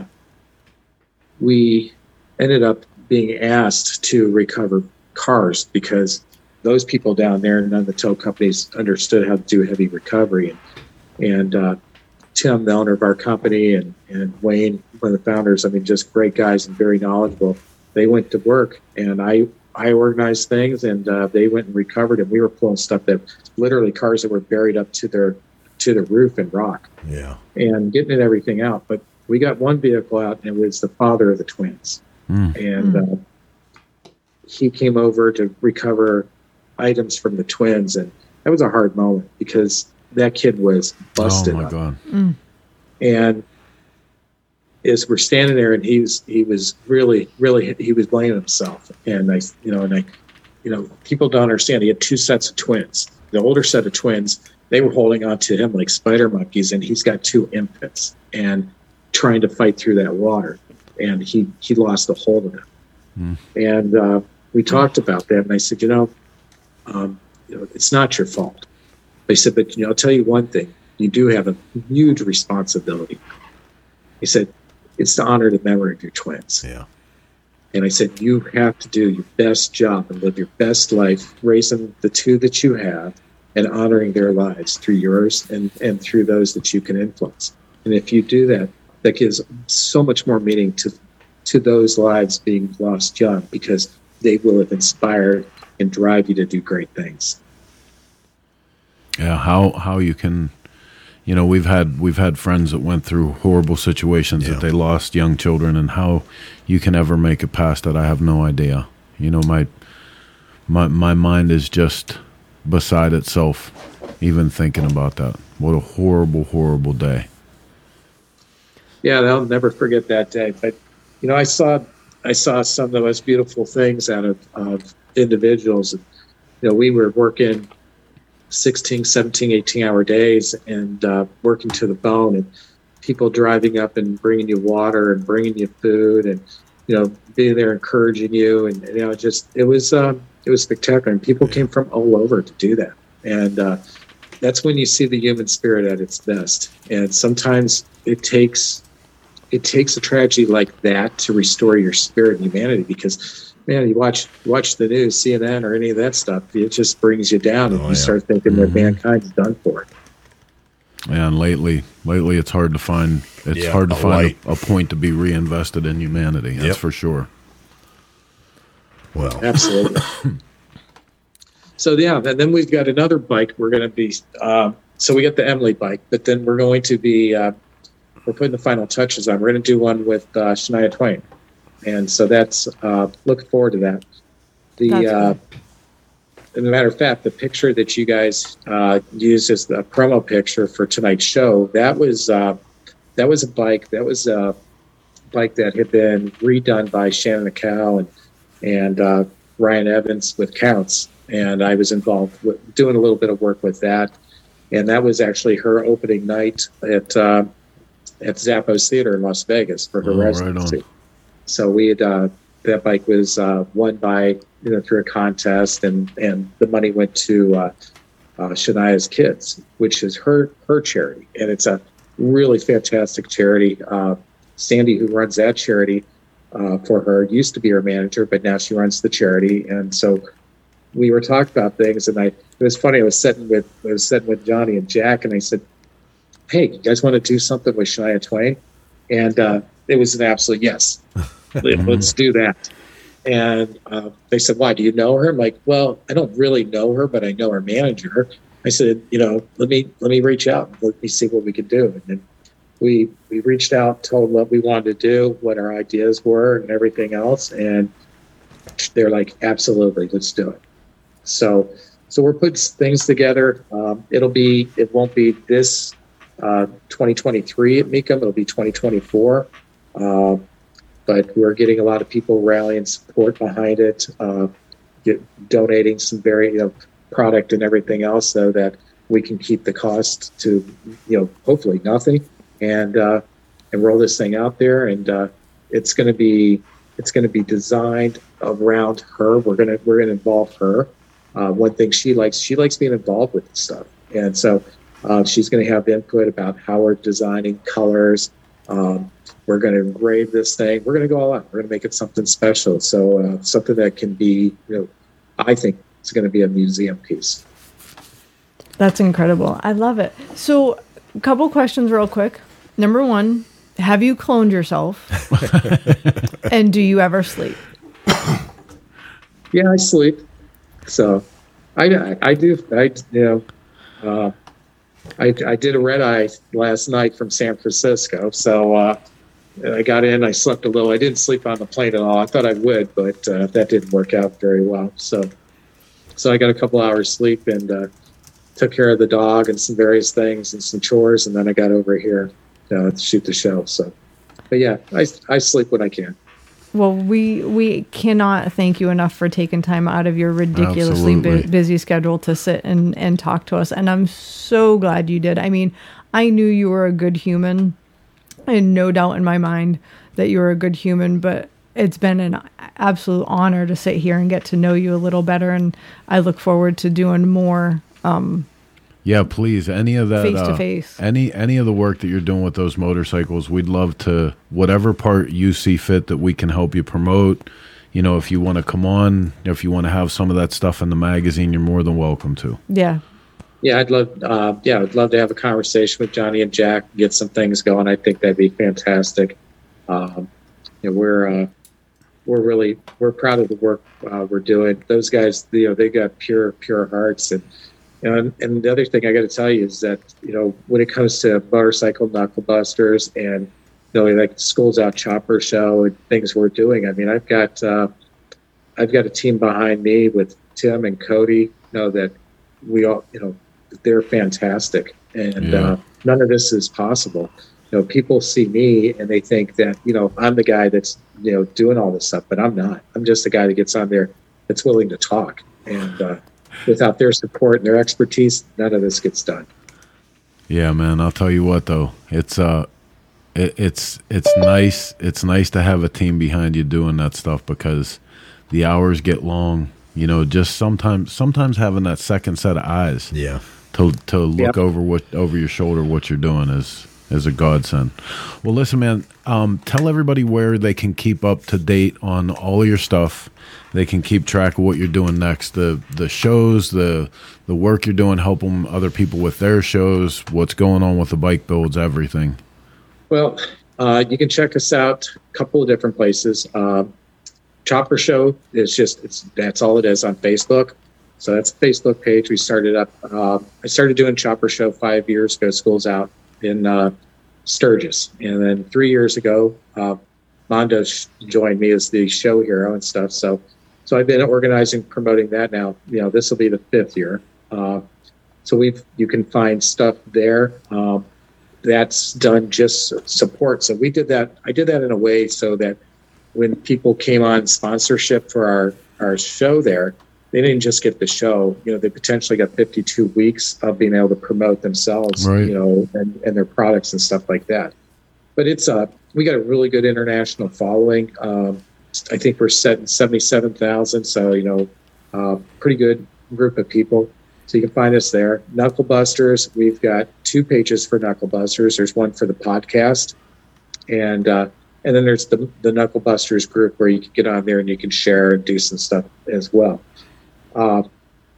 we ended up being asked to recover cars because those people down there, none of the tow companies understood how to do heavy recovery, and, and uh, Tim, the owner of our company, and, and Wayne, one of the founders, I mean, just great guys and very knowledgeable. They went to work, and I I organized things, and uh, they went and recovered, and we were pulling stuff that literally cars that were buried up to their to the roof in rock, yeah, and getting it everything out. But we got one vehicle out, and it was the father of the twins, Mm. and uh, he came over to recover items from the twins, and that was a hard moment because that kid was busted oh my up. God! and as we're standing there and he was he was really really he was blaming himself. And i you know and i you know people don't understand. He had two sets of twins. The older set of twins they were holding on to him like spider monkeys and he's got two infants and trying to fight through that water. And he he lost the hold of them and uh, we talked about that and i said you know um, you know it's not your fault I said, but you know, I'll tell you one thing: you do have a huge responsibility. He said, it's to honor the memory of your twins. yeah, And I said, you have to do your best job and live your best life, raising the two that you have and honoring their lives through yours and, and through those that you can influence. And if you do that, that gives so much more meaning to to those lives being lost young because they will have inspired and drive you to do great things. Yeah, how how you can, you know, we've had we've had friends that went through horrible situations Yeah. that they lost young children, and how you can ever make it past that, I have no idea. You know, my my my mind is just beside itself, even thinking about that. What a horrible, horrible day. Yeah, they'll never forget that day. But you know, I saw I saw some of the most beautiful things out of, of individuals. You know, we were working 16, 17, 18 hour days and uh, working to the bone and people driving up and bringing you water and bringing you food and, you know, being there encouraging you. And, you know, just, it was, um, it was spectacular. And people came from all over to do that. And uh, that's when you see the human spirit at its best. And sometimes it takes, it takes a tragedy like that to restore your spirit and humanity because man you watch watch the news cnn or any of that stuff it just brings you down and Oh, you yeah. start thinking that mankind's done for And lately, lately, it's hard to find. It's Yeah, hard to a find a, a point to be reinvested in humanity. That's Yep. for sure. well, absolutely so yeah and then we've got another bike we're going to be um, so we got the emily bike but then we're going to be uh, we're putting the final touches on we're going to do one with uh, shania twain and so that's uh, looking forward to that the uh, as a matter of fact, the picture that you guys uh, used as the promo picture for tonight's show, that was uh, that was a bike. That was a bike that had been redone by Shannon McCall and and uh, Ryan Evans with Counts, and I was involved with doing a little bit of work with that. And that was actually her opening night at uh, at Zappos Theater in Las Vegas for her Oh, right residency. on. So we had uh, that bike was uh, won by you know through a contest, and and the money went to uh, uh, Shania's Kids, which is her her charity, and it's a really fantastic charity. Uh, Sandy, who runs that charity uh, for her, used to be her manager, but now she runs the charity, and so we were talking about things, and I it was funny. I was sitting with I was sitting with Johnny and Jack, and I said, "Hey, you guys want to do something with Shania Twain?" And it was an absolute yes. Let's do that. And uh, they said, "Why? Do you know her?" I'm like, "Well, I don't really know her, but I know her manager." I said, "You know, let me let me reach out. Let me see what we could do." And then we we reached out, told what we wanted to do, what our ideas were, and everything else, and they're like, "Absolutely, let's do it." So, so we're putting things together. Um, it'll be it won't be this uh, 2023 at Mecum. It'll be 2024. Uh, but we're getting a lot of people rallying support behind it, uh, get, donating some very you know product and everything else, so that we can keep the cost to you know hopefully nothing, and uh, and roll this thing out there. And uh, it's going to be it's going to be designed around her. We're gonna we're gonna involve her. Uh, one thing she likes she likes being involved with stuff, and so uh, she's going to have input about how we're designing colors. Um, we're going to engrave this thing. We're going to go all out. We're going to make it something special. So uh, something that can be, you know, I think it's going to be a museum piece. That's incredible. I love it. So, a couple questions, real quick. Number one, have you cloned yourself? and do you ever sleep? Yeah, I sleep. So, I, I, I do. I you know, uh, I, I did a red eye last night from San Francisco. So uh, I got in, I slept a little. I didn't sleep on the plane at all. I thought I would, but uh, that didn't work out very well. So, so I got a couple hours sleep and uh, took care of the dog and some various things and some chores, and then I got over here uh, to shoot the show. So, but yeah, I I sleep when I can. Well, we we cannot thank you enough for taking time out of your ridiculously bu- busy schedule to sit and and talk to us. And I'm so glad you did. I mean, I knew you were a good human. and no doubt in my mind that you were a good human, but it's been an absolute honor to sit here and get to know you a little better. And I look forward to doing more. Um, Yeah, please. Any of that Face to uh, face. Any any of the work that you're doing with those motorcycles, we'd love to whatever part you see fit that we can help you promote. You know, if you want to come on, if you want to have some of that stuff in the magazine, you're more than welcome to. yeah, Yeah, I'd love. Uh, yeah, I'd love to have a conversation with Johnny and Jack, get some things going. I think that'd be fantastic. Um, you know, we're uh, we're really we're proud of the work uh, we're doing. Those guys, you know, they got pure pure hearts, and you know, and, and the other thing I got to tell you is that you know when it comes to motorcycle knuckle busters and you know like schools out chopper show and things we're doing. I mean, I've got uh, I've got a team behind me with Tim and Cody. You know that we all you know they're fantastic, and Yeah. uh, none of this is possible. You know, people see me and they think that you know I'm the guy that's you know doing all this stuff, but I'm not. I'm just the guy that gets on there that's willing to talk, and uh, without their support and their expertise, none of this gets done. Yeah, man. I'll tell you what though, it's uh, it, it's it's nice. It's nice to have a team behind you doing that stuff because the hours get long. You know, just sometimes sometimes having that second set of eyes. Yeah. To to look Yep. over what over your shoulder what you're doing is is a godsend. Well, listen, man. Um, tell everybody where they can keep up to date on all your stuff. They can keep track of what you're doing next. The the shows, the the work you're doing, helping other people with their shows. What's going on with the bike builds, everything. Well, uh, you can check us out a couple of different places. Uh, Chopper Show is just it's that's all it is on Facebook. So that's Facebook page. We started up. Uh, I started doing Chopper Show five years ago. School's out in uh, Sturgis, and then three years ago, uh, Mondo joined me as the show hero and stuff. So, so I've been organizing, promoting that now. You know, this will be the fifth year. Uh, so we've you can find stuff there. Um, that's done just support. So we did that. I did that in a way so that when people came on sponsorship for our our show there, they didn't just get the show. You know, they potentially got 52 weeks of being able to promote themselves. Right. You know, and, and their products and stuff like that. But it's uh we got a really good international following. Um, I think we're setting 77,000. So you know, uh, pretty good group of people. So you can find us there. Knuckle Busters, we've got two pages for Knuckle Busters. There's one for the podcast, and uh, and then there's the the Knuckle Busters group where you can get on there and you can share and do some stuff as well. Uh,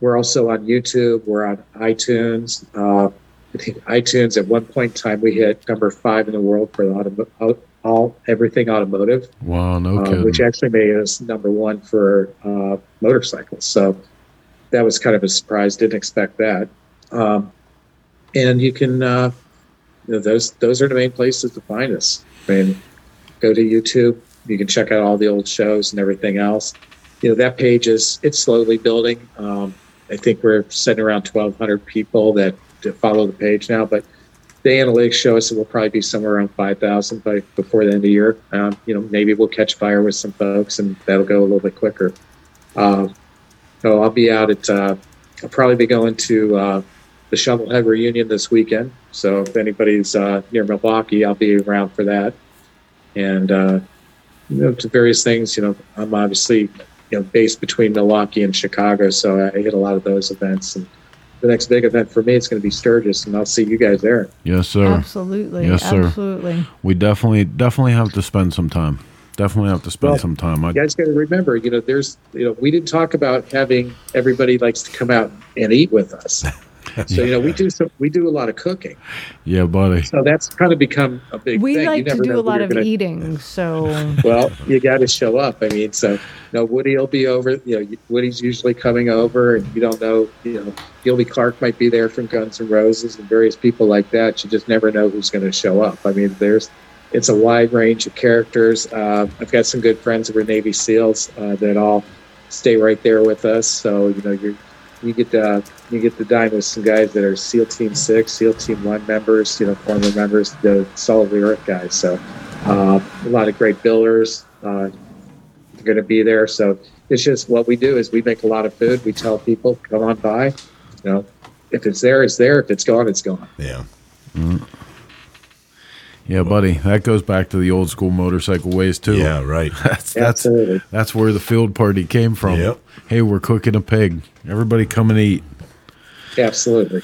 we're also on YouTube. We're on iTunes. Uh, I think iTunes at one point in time we hit number five in the world for the all everything automotive, Wow, no uh, kidding. which actually made us number one for uh, motorcycles. So that was kind of a surprise. Didn't expect that. Um, and you can uh, you know, those those are the main places to find us. I mean, go to YouTube. You can check out all the old shows and everything else. You know that page is it's slowly building. Um, I think we're sitting around 1,200 people that, follow the page now, but the analytics show us that we'll probably be somewhere around 5,000 by before the end of the year. Um, you know, maybe we'll catch fire with some folks, and that'll go a little bit quicker. Um, so I'll be out at. Uh, I'll probably be going to uh, the Shovelhead reunion this weekend. So if anybody's uh, near Milwaukee, I'll be around for that. And uh, you know, to various things. You know, I'm obviously you know based between Milwaukee and Chicago, so I hit a lot of those events. And the next big event for me is going to be Sturgis, and I'll see you guys there. Yes, sir. Absolutely. Yes, sir. Absolutely. We definitely definitely have to spend some time. Definitely have to spend Well, some time. I, You guys got to remember, you know, there's, you know, we didn't talk about having everybody likes to come out and eat with us. So you know, we do some, we do a lot of cooking. yeah, buddy. So that's kind of become a big. We thing. You like to do a lot of gonna- eating, so Well, you got to show up. I mean, so you know, Woody will be over. You know, Woody's usually coming over, and you don't know. You know, Gilby Clarke might be there from Guns N' Roses and various people like that. You just never know who's going to show up. I mean, there's it's a wide range of characters. Uh, I've got some good friends who are Navy SEALs uh, that all stay right there with us. So you know, you you get to you get to dine with some guys that are SEAL Team Six, SEAL Team One members. You know, former members, the Solid of the Earth guys. So uh, a lot of great builders. Uh, going to be there. So it's just what we do is we make a lot of food. We tell people, come on by. You know, if it's there, it's there. If it's gone, it's gone. Yeah. Yeah, buddy. That goes back to the old school motorcycle ways too. Yeah, right. That's that's Absolutely. that's where the field party came from. Yep. Hey, we're cooking a pig. Everybody come and eat. Absolutely.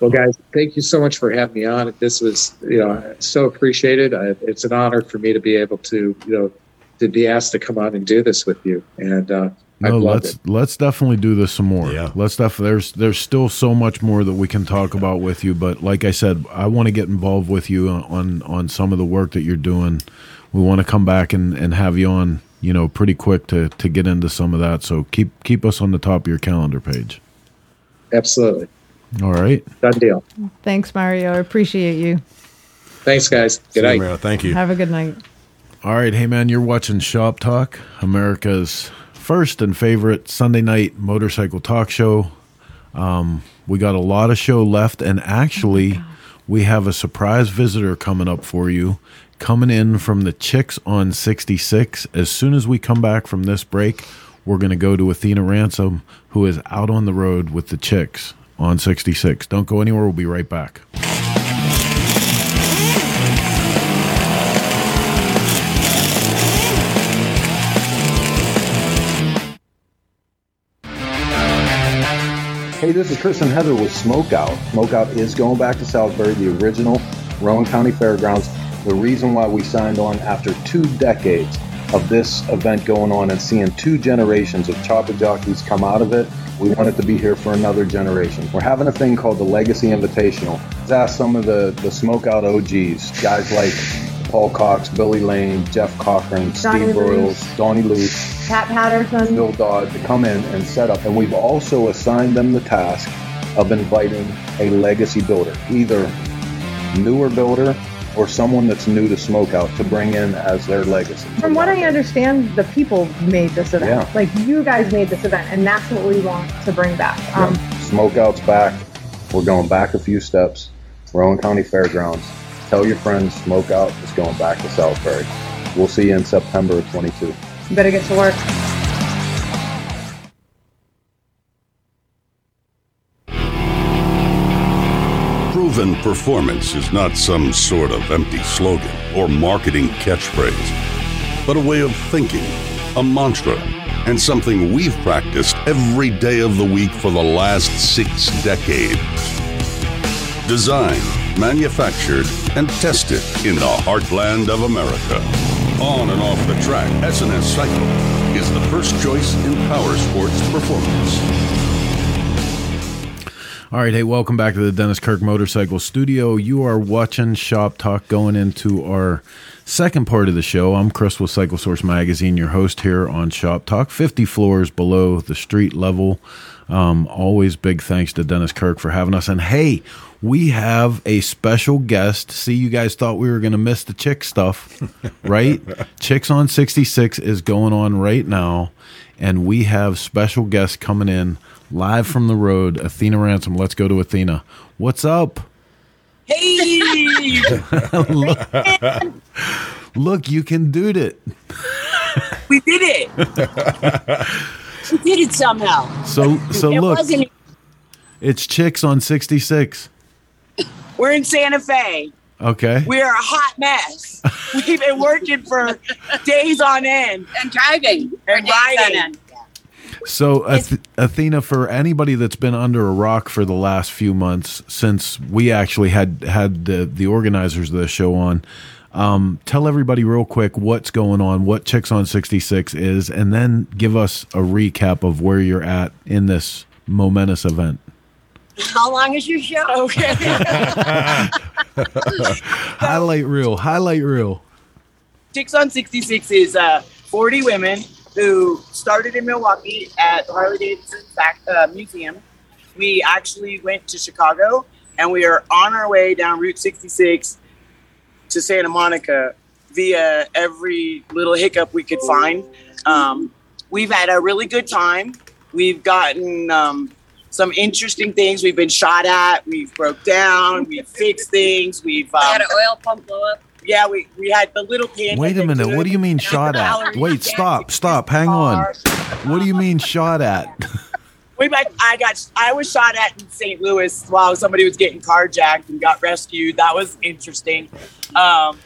Well, guys, thank you so much for having me on. This was, you know, so appreciated. I, it's an honor for me to be able to, you know, to be asked to come on and do this with you. And uh, No, I've let's it. let's definitely do this some more. Yeah. Let's def- there's there's still so much more that we can talk about with you, but like I said, I want to get involved with you on on some of the work that you're doing. We want to come back and, and have you on, you know, pretty quick to to get into some of that. So keep keep us on the top of your calendar page. Absolutely. All right. Done deal. thanks, Mario. I appreciate you. Thanks, guys. Good Same night. here. Thank you. Have a good night. All right, hey man, you're watching Shop Talk, America's first and favorite Sunday night motorcycle talk show. Um, we got a lot of show left, and actually, we have a surprise visitor coming up for you, coming in from the Chicks on 66. As soon as we come back from this break, we're going to go to Athena Ransom, who is out on the road with the Chicks on 66. Don't go anywhere, we'll be right back. Hey, this is Chris and Heather with Smokeout. Smokeout is going back to Salisbury, the original Rowan County Fairgrounds. The reason why we signed on after two decades of this event going on and seeing two generations of chopper jockeys come out of it, we wanted to be here for another generation. We're having a thing called the Legacy Invitational. Let's ask some of the, the smoke out OGs, guys like Paul Cox, Billy Lane, Jeff Cochran, Donnie Steve. Broyles, Donnie Luce, Pat Patterson. Bill Dodd to come in and set up. And we've also assigned them the task of inviting a legacy builder, either newer builder or someone that's new to Smokeout to bring in as their legacy. From what I understand, the people made this event. Yeah. Like you guys made this event, and that's what we want to bring back. Um, Smokeout's back. We're going back a few steps. Rowan County Fairgrounds. Tell your friends Smokeout is going back to Salisbury. We'll see you in September of 22. you better get to work. Proven performance is not some sort of empty slogan or marketing catchphrase, but a way of thinking, a mantra, and something we've practiced every day of the week for the last six decades. Designed, manufactured, and tested in the heartland of America. On and off the track, S&S Cycle is the first choice in power sports performance. All right, hey, welcome back to the Dennis Kirk Motorcycle Studio. You are watching Shop Talk going into our second part of the show. I'm Chris with Cycle Source Magazine, your host here on Shop Talk, 50 floors below the street level. Um, always big thanks to Dennis Kirk for having us. And hey, we have a special guest. See, you guys thought we were going to miss the chick stuff, right? Chicks on 66 is going on right now. And we have special guests coming in live from the road. Athena Ransom. Let's go to Athena. What's up? Hey! look, look, you can do it. we did it. we did it somehow. So, so It look, wasn't- it's chicks on 66. We're in Santa Fe. Okay. We are a hot mess. We've been working for days on end and driving and riding. So, Ath- Athena, for anybody that's been under a rock for the last few months since we actually had had the, the organizers of the show on, um, tell everybody real quick what's going on, what Chicks on 66 is, and then give us a recap of where you're at in this momentous event. How long is your show? Okay. highlight reel, highlight reel. Chicks on 66 is uh, 40 women who started in Milwaukee at the Harley Davidson uh, Museum. We actually went to Chicago and we are on our way down Route 66 to Santa Monica via every little hiccup we could find. Um, we've had a really good time. We've gotten um, some interesting things. We've been shot at. We've broke down. We've fixed things. We've um, had an oil pump blow up. Yeah, we, we had the little pan. Wait a minute. What do you mean shot at? Wait, stop, stop, hang on. What do you mean shot at? We might, I got I was shot at in St. Louis while somebody was getting carjacked and got rescued. That was interesting. Um,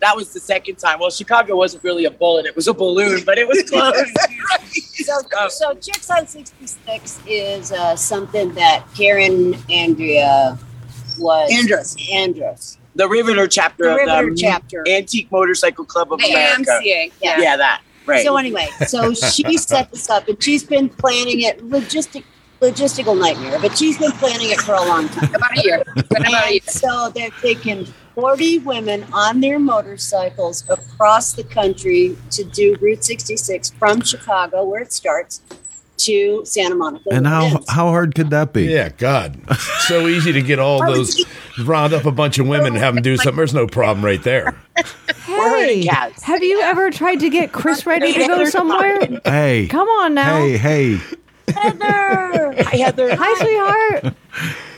that was the second time. Well, Chicago wasn't really a bullet; it was a balloon, but it was close. So, so Chicks on 66 is uh, something that Karen Andrea was. Andrus. Andrus. The Riveter chapter The of the um, chapter. Antique Motorcycle Club of The America. AMCA, yeah. yeah, that right. So anyway, so she set this up, and she's been planning it. Logistic, logistical nightmare, but she's been planning it for a long time. About a year. About a year. So they're taking 40 women on their motorcycles across the country to do Route 66 from Chicago, where it starts, to Santa Monica. And how ends. how hard could that be? Yeah, God, so easy to get all those round up a bunch of women and have them do something. There's no problem right there. Hey, have you ever tried to get Chris ready to go somewhere? Hey. Come on now. Hey, hey. Heather. Hi, Heather. Hi, sweetheart.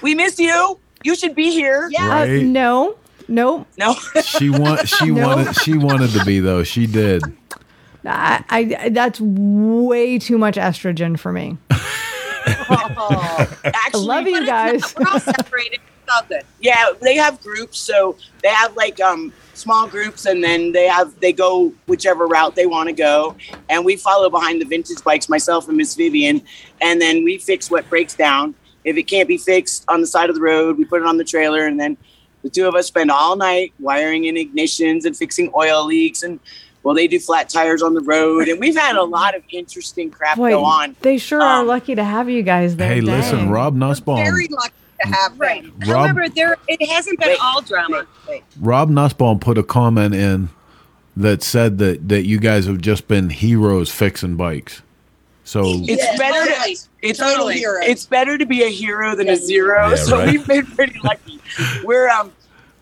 We miss you. You should be here. Uh, Right. no, no. No. She want she No. wanted she wanted to be though. She did. I, I that's way too much estrogen for me. Actually, love you guys. We're all separated. It's all good. Yeah, they have groups, so they have like um small groups, and then they have they go whichever route they want to go, and we follow behind the vintage bikes, myself and Miss Vivian, and then we fix what breaks down. If it can't be fixed on the side of the road, we put it on the trailer, and then the two of us spend all night wiring in ignitions and fixing oil leaks and. Well, they do flat tires on the road, and we've had a lot of interesting crap Boy, go on. they sure are lucky to have you guys there. Hey, listen, Rob Nussbaum. Very lucky to have right. Rob- However, there it hasn't been all drama. Rob Nussbaum put a comment in that said that that you guys have just been heroes fixing bikes. So It's better to it's Total hero. It's better to be a hero than a zero. Yeah, so right. we've been pretty lucky. We're um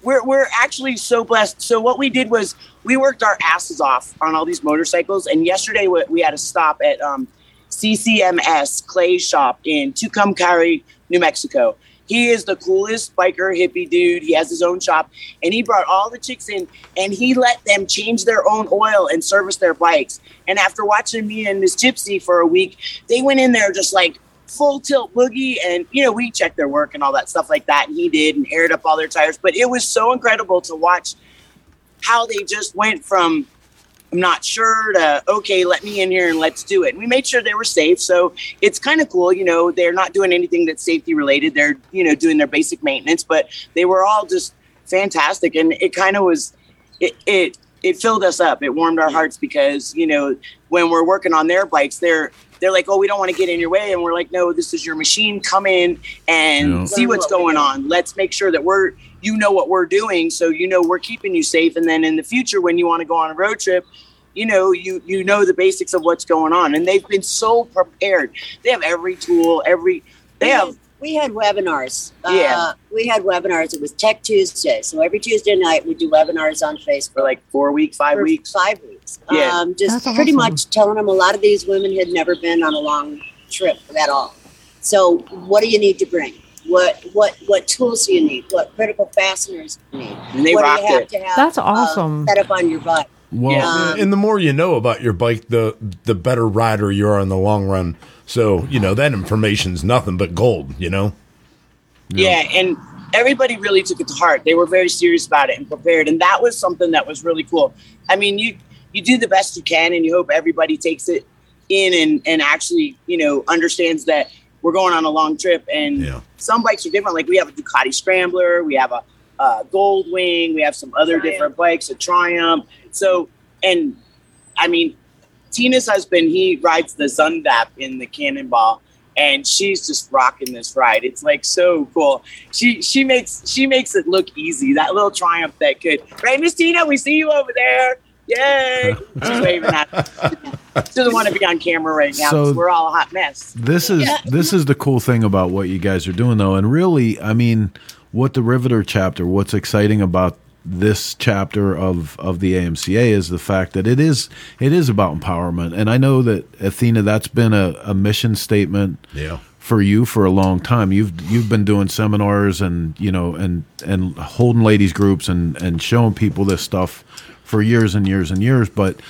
we're we're actually so blessed. So what we did was we worked our asses off on all these motorcycles, and yesterday we, we had a stop at um, CCMS Clay's shop in Tucumcari, New Mexico. He is the coolest biker hippie dude. He has his own shop, and he brought all the chicks in, and he let them change their own oil and service their bikes. And after watching me and Miss Gypsy for a week, they went in there just like full tilt boogie, and you know we checked their work and all that stuff like that, and he did, and aired up all their tires. But it was so incredible to watch how they just went from I'm not sure to okay, let me in here and let's do it. And we made sure they were safe. So it's kind of cool, you know, they're not doing anything that's safety related. They're, you know, doing their basic maintenance, but they were all just fantastic. And it kind of was it, it it filled us up. It warmed our hearts because you know when we're working on their bikes, they're they're like, oh, we don't want to get in your way, and we're like, no, this is your machine. Come in and Yeah. see what's going on. Let's make sure that we're you know what we're doing, so you know we're keeping you safe. And then in the future, when you want to go on a road trip. You know, you you know the basics of what's going on, and they've been so prepared. They have every tool, every they we have had, we had webinars. Yeah. Uh, we had webinars. It was Tech Tuesday. So every Tuesday night we do webinars on Facebook. for like four weeks, five for weeks. Five weeks. Yeah. Um, just That's pretty awesome. much telling them a lot of these women had never been on a long trip at all. So what do you need to bring? What what what tools do you need? What critical fasteners do you need? And they what rocked do you have it. to have That's uh, awesome. set up on your bike? Well, Yeah. Um, and the more you know about your bike, the the better rider you are in the long run. So you know that information's nothing but gold. You know. Yeah, and everybody really took it to heart. They were very serious about it and prepared, and that was something that was really cool. I mean, you you do the best you can, and you hope everybody takes it in and and actually you know understands that we're going on a long trip, and Yeah. some bikes are different. Like we have a Ducati Scrambler, we have a, uh Gold Wing, we have some other Triumph. different bikes, a Triumph. So, and I mean, Tina's husband, he rides the Zündapp in the Cannonball, and she's just rocking this ride. It's like so cool. She she makes she makes it look easy. That little Triumph that could. Right, Miss Tina, we see you over there. Yay! She's waving at. us. She doesn't want to be on camera right now. So- 'cause we're all a hot mess. This is this is the cool thing about what you guys are doing though and really I mean what the Riveter chapter what's exciting about this chapter of of the AMCA is the fact that it is it is about empowerment and I know that Athena that's been a, a mission statement Yeah. for you for a long time you've you've been doing seminars and you know and and holding ladies groups and and showing people this stuff for years and years and years but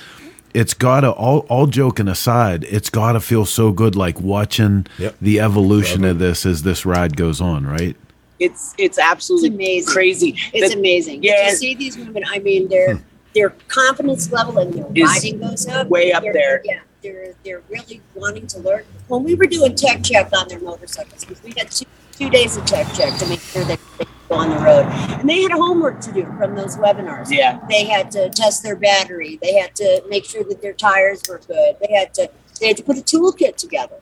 it's gotta all all joking aside, it's gotta feel so good like watching Yep. the evolution of this as this ride goes on, right? It's it's absolutely It's amazing. crazy. It's The- amazing. Yeah. To see these women, I mean, their hmm. their confidence level and their Is riding goes up. way up They're- there. Yeah, they're they're really wanting to learn. When we were doing tech check on their motorcycles, because we had two, two days of tech check to make sure that they could go on the road, and they had homework to do from those webinars. Yeah. they had to test their battery. They had to make sure that their tires were good. They had to they had to put a toolkit together.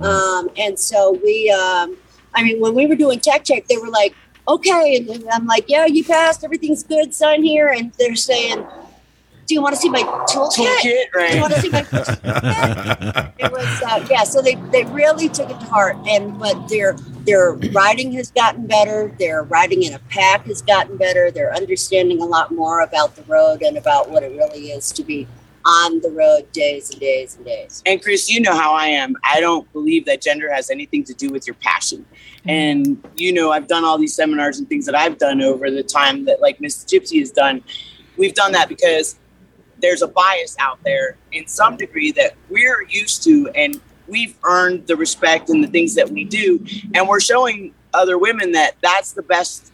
Um, and so we, um, I mean, when we were doing tech check, they were like, okay. And I'm like, yeah, you passed. Everything's good, son, here. And they're saying, do you want to see my toolkit? Toolkit, Do you want to see my toolkit? it was, uh, yeah, so they, they really took it to heart. And, but their, their riding has gotten better. Their riding in a pack has gotten better. They're understanding a lot more about the road and about what it really is to be on the road days and days and days. And Chris, you know how I am. I don't believe that gender has anything to do with your passion. And you know, I've done all these seminars and things that I've done over the time that like Miss Gypsy has done. We've done that because there's a bias out there in some degree that we're used to and we've earned the respect and the things that we do. And we're showing other women that that's the best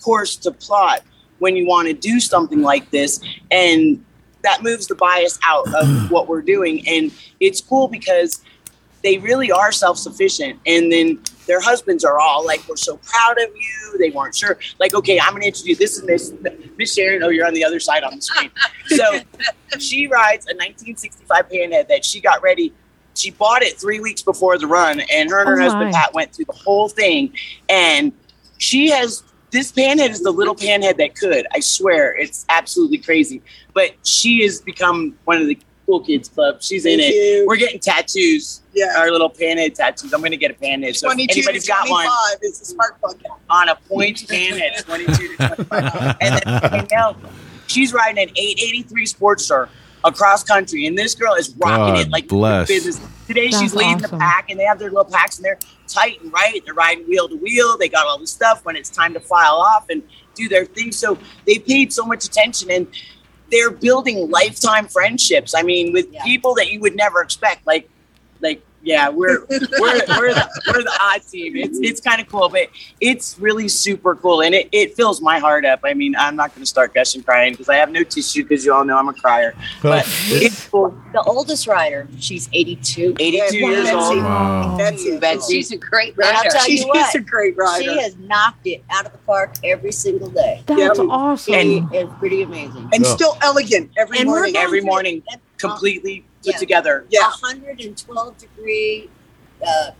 course to plot when you want to do something like this. And that moves the bias out of what we're doing. And it's cool because they really are self-sufficient. And then their husbands are all like we're so proud of you. They weren't sure like okay i'm gonna introduce this is miss miss sharon. Oh you're on the other side on the screen. So she rides a 1965 panhead that she got ready she bought it three weeks before the run and her and her Oh, husband pat went through the whole thing. And she has this panhead is the little panhead that could i swear it's absolutely crazy. But she has become one of the cool kids club. She's in it. you. we're getting tattoos Yeah. our little panhead tattoos. I'm gonna get a panhead so if 22 to anybody's got one 25 is the spark plug. count. on a point panhead 22 to 25 and then Danielle, she's riding an 883 sports Sportster across country and this girl is rocking God it like bless. business. Today she's That's leading the pack and they have their little packs and they're tight and right. They're riding wheel to wheel. They got all the stuff when it's time to file off and do their thing. So they paid so much attention and they're building lifetime friendships. I mean with Yeah. people that you would never expect. Like like Yeah, we're we're we're the, we're the odd team. It's it's kind of cool, but it's really super cool, and it, it fills my heart up. I mean, I'm not going to start gushing crying because I have no tissue because you all know I'm a crier. But it's cool. The oldest rider, she's 82. 82 years old. Wow. Betsy, Betsy. She's a great And I'll rider. tell you She's what, a great rider. She has knocked it out of the park every single day. That's awesome. And it's pretty amazing. and still elegant every And morning. Every morning, completely put yeah. together. Yeah. 112 degree uh,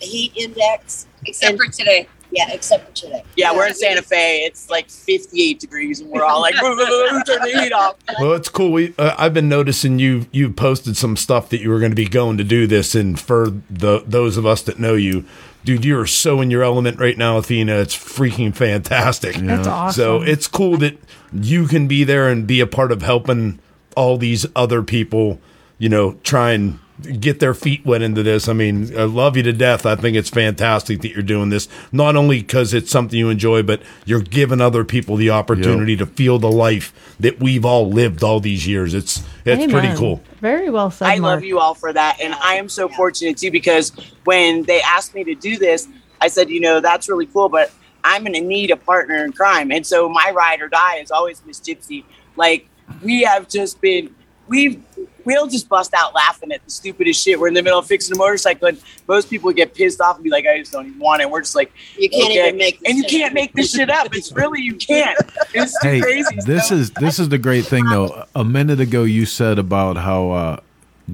heat index. Except And- for today. Yeah, except for today. Yeah, we're in Santa Fe. It's like 58 degrees, and we're all like, "Boo, boo, boo, turn the heat off." Well, it's cool. We, uh, I've been noticing you. You posted some stuff that you were going to be going to do this, and for the those of us that know you, dude, you are so in your element right now, Athena. It's freaking fantastic. That's awesome. So it's cool that you can be there and be a part of helping all these other people. You know, try and get their feet wet into this. I mean, I love you to death. I think it's fantastic that you're doing this, not only because it's something you enjoy, but you're giving other people the opportunity to feel the life that we've all lived all these years. It's it's pretty cool. Very well said, I Mark. love you all for that. And I am so fortunate too because when they asked me to do this, I said, you know, that's really cool, but I'm going to need a partner in crime. And so my ride or die is always Miss Gypsy. Like, we have just been, we've, we'll just bust out laughing at the stupidest shit. We're in the middle of fixing a motorcycle, and most people get pissed off and be like, I just don't even want it. We're just like, You can't okay. even make this And you shit can't up. make this shit up. It's really, you can't. It's Hey, crazy. this is this is the great thing though. A minute ago, you said about how uh,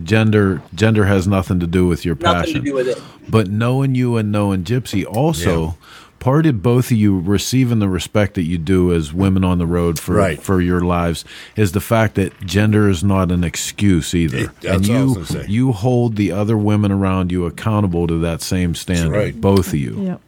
gender gender has nothing to do with your nothing passion, to do with it. but knowing you and knowing Gypsy also. Part of both of you receiving the respect that you do as women on the road for Right. for your lives is the fact that gender is not an excuse either, It- that's and what I was you say. you hold the other women around you accountable to that same standard. right. Both of you. Yep.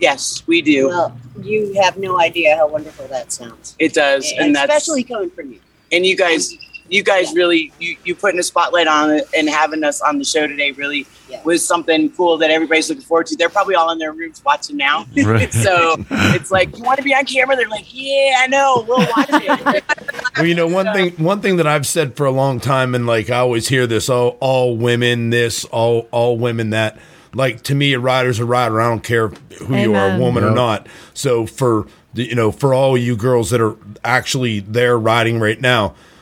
Yes, we do. Well, you have no idea how wonderful that sounds. it does. And that's, especially coming from you. and you guys you guys really you, you putting a spotlight on it and having us on the show today really Yeah. was something cool that everybody's looking forward to they're probably all in their rooms watching now Right. so it's like you want to be on camera they're like yeah i know we'll watch it Well, you know, one thing one thing that I've said for a long time, and like I always hear this: all all women this, all all women that. Like to me, a rider's a rider. I don't care who you are, a Amen. woman or not. So for you know, for all you girls that are actually there riding right now, just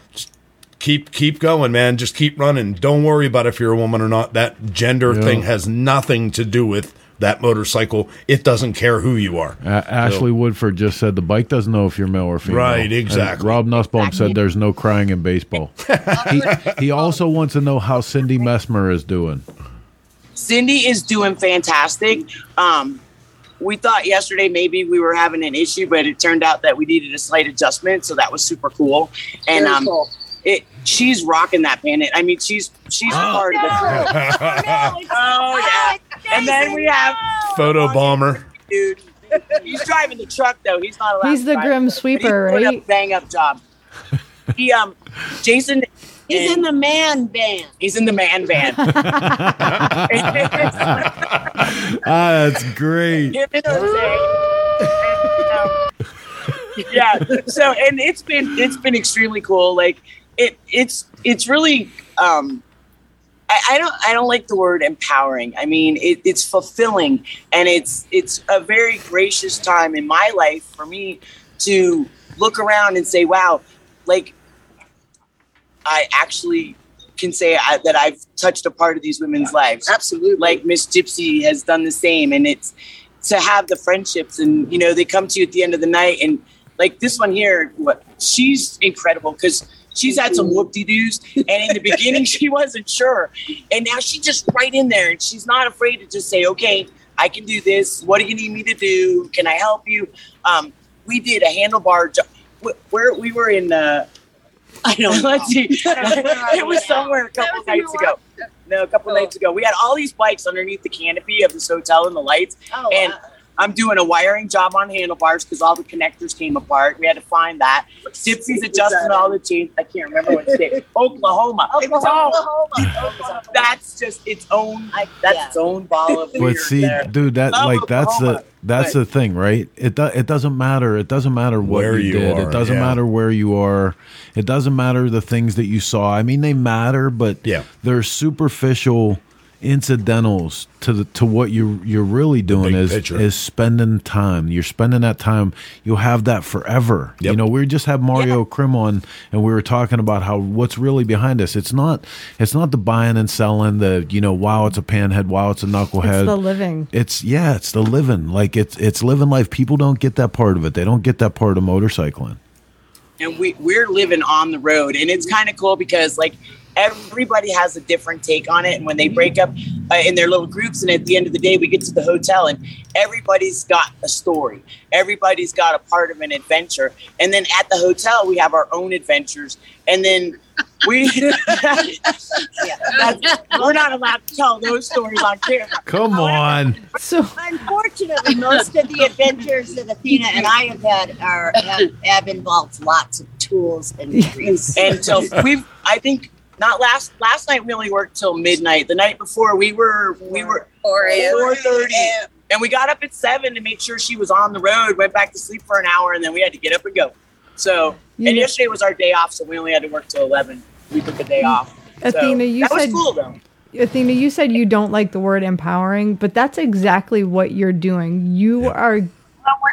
keep keep going, man. Just keep running. Don't worry about if you're a woman or not. That gender Yeah. thing has nothing to do with that motorcycle. It doesn't care who you are. A- Ashley Woodford just said the bike doesn't know if you're male or female. Right, And exactly. Rob Nussbaum said there's no crying in baseball. he, he also wants to know how Cindy Messmer is doing. cindy is doing fantastic um we thought yesterday maybe we were having an issue but it turned out that we needed a slight adjustment so that was super cool and um cool. It she's rocking that bandit i mean she's she's part of the crew Oh yeah. And then we have Photo bomber. dude. He's driving the truck though. He's not allowed. He's to the drive grim sweeper, he's right? A bang up job. He um, Jason. He's in the man band. He's in the man band. Ah, that's great. Him and Jose. And, um, yeah. So and it's been it's been extremely cool. Like it it's it's really um I, I don't I don't like the word empowering. I mean it, it's fulfilling and it's it's a very gracious time in my life for me to look around and say, wow, like I actually can say I, that I've touched a part of these women's lives. Absolutely. Like Miss Gypsy has done the same, and it's to have the friendships, and you know they come to you at the end of the night, and like this one here, what she's incredible because she's had some whoop de doos, and in the beginning she wasn't sure, and now she's just right in there, and she's not afraid to just say, okay, I can do this. What do you need me to do? Can I help you? Um, we did a handlebar job. Where we were in. Uh, I don't know. Let's see. it was somewhere a couple nights ago. No, a couple nights ago. We had all these bikes underneath the canopy of this hotel and the lights. Oh, and wow. I'm doing a wiring job on handlebars because all the connectors came apart. We had to find that. Gypsy's adjusting all the chains. I can't remember what state. Oklahoma. Oklahoma. That's just its own. That's yeah. its own ball of But see, there. dude, that Love like that's the that's but- the thing, right? It do, it doesn't matter. It doesn't matter what Where you, you did. are, it doesn't yeah. matter where you are. It doesn't matter the things that you saw. I mean, they matter, but Yeah. they're superficial incidentals to the to what you you're really doing big is picture. is spending time. You're spending that time. You'll have that forever. You know, we just had Mario Krim on, and we were talking about how what's really behind us. It's not it's not the buying and selling. The you know, wow, it's a panhead. Wow, it's a knucklehead. It's the living. It's yeah, it's the living. Like it's it's living life. People don't get that part of it. They don't get that part of motorcycling. and we we're living on the road and it's kind of cool because like everybody has a different take on it and when they break up uh, in their little groups and at the end of the day we get to the hotel and everybody's got a story everybody's got a part of an adventure and then at the hotel we have our own adventures and then we yeah, we're not allowed to tell those stories on camera Come on. So unfortunately, most of the adventures that Athena and I have had are have, have involved lots of tools and grease. and so we've i think not last last night we only worked till midnight. The night before we were we were 4 a.m. 4:30 and we got up at 7 to make sure she was on the road went back to sleep for an hour and then we had to get up and go. So You and yesterday was our day off so we only had to work till 11 we took a day off. So Athena, you that was said cool though. Athena, you said you don't like the word empowering, but that's exactly what you're doing. You are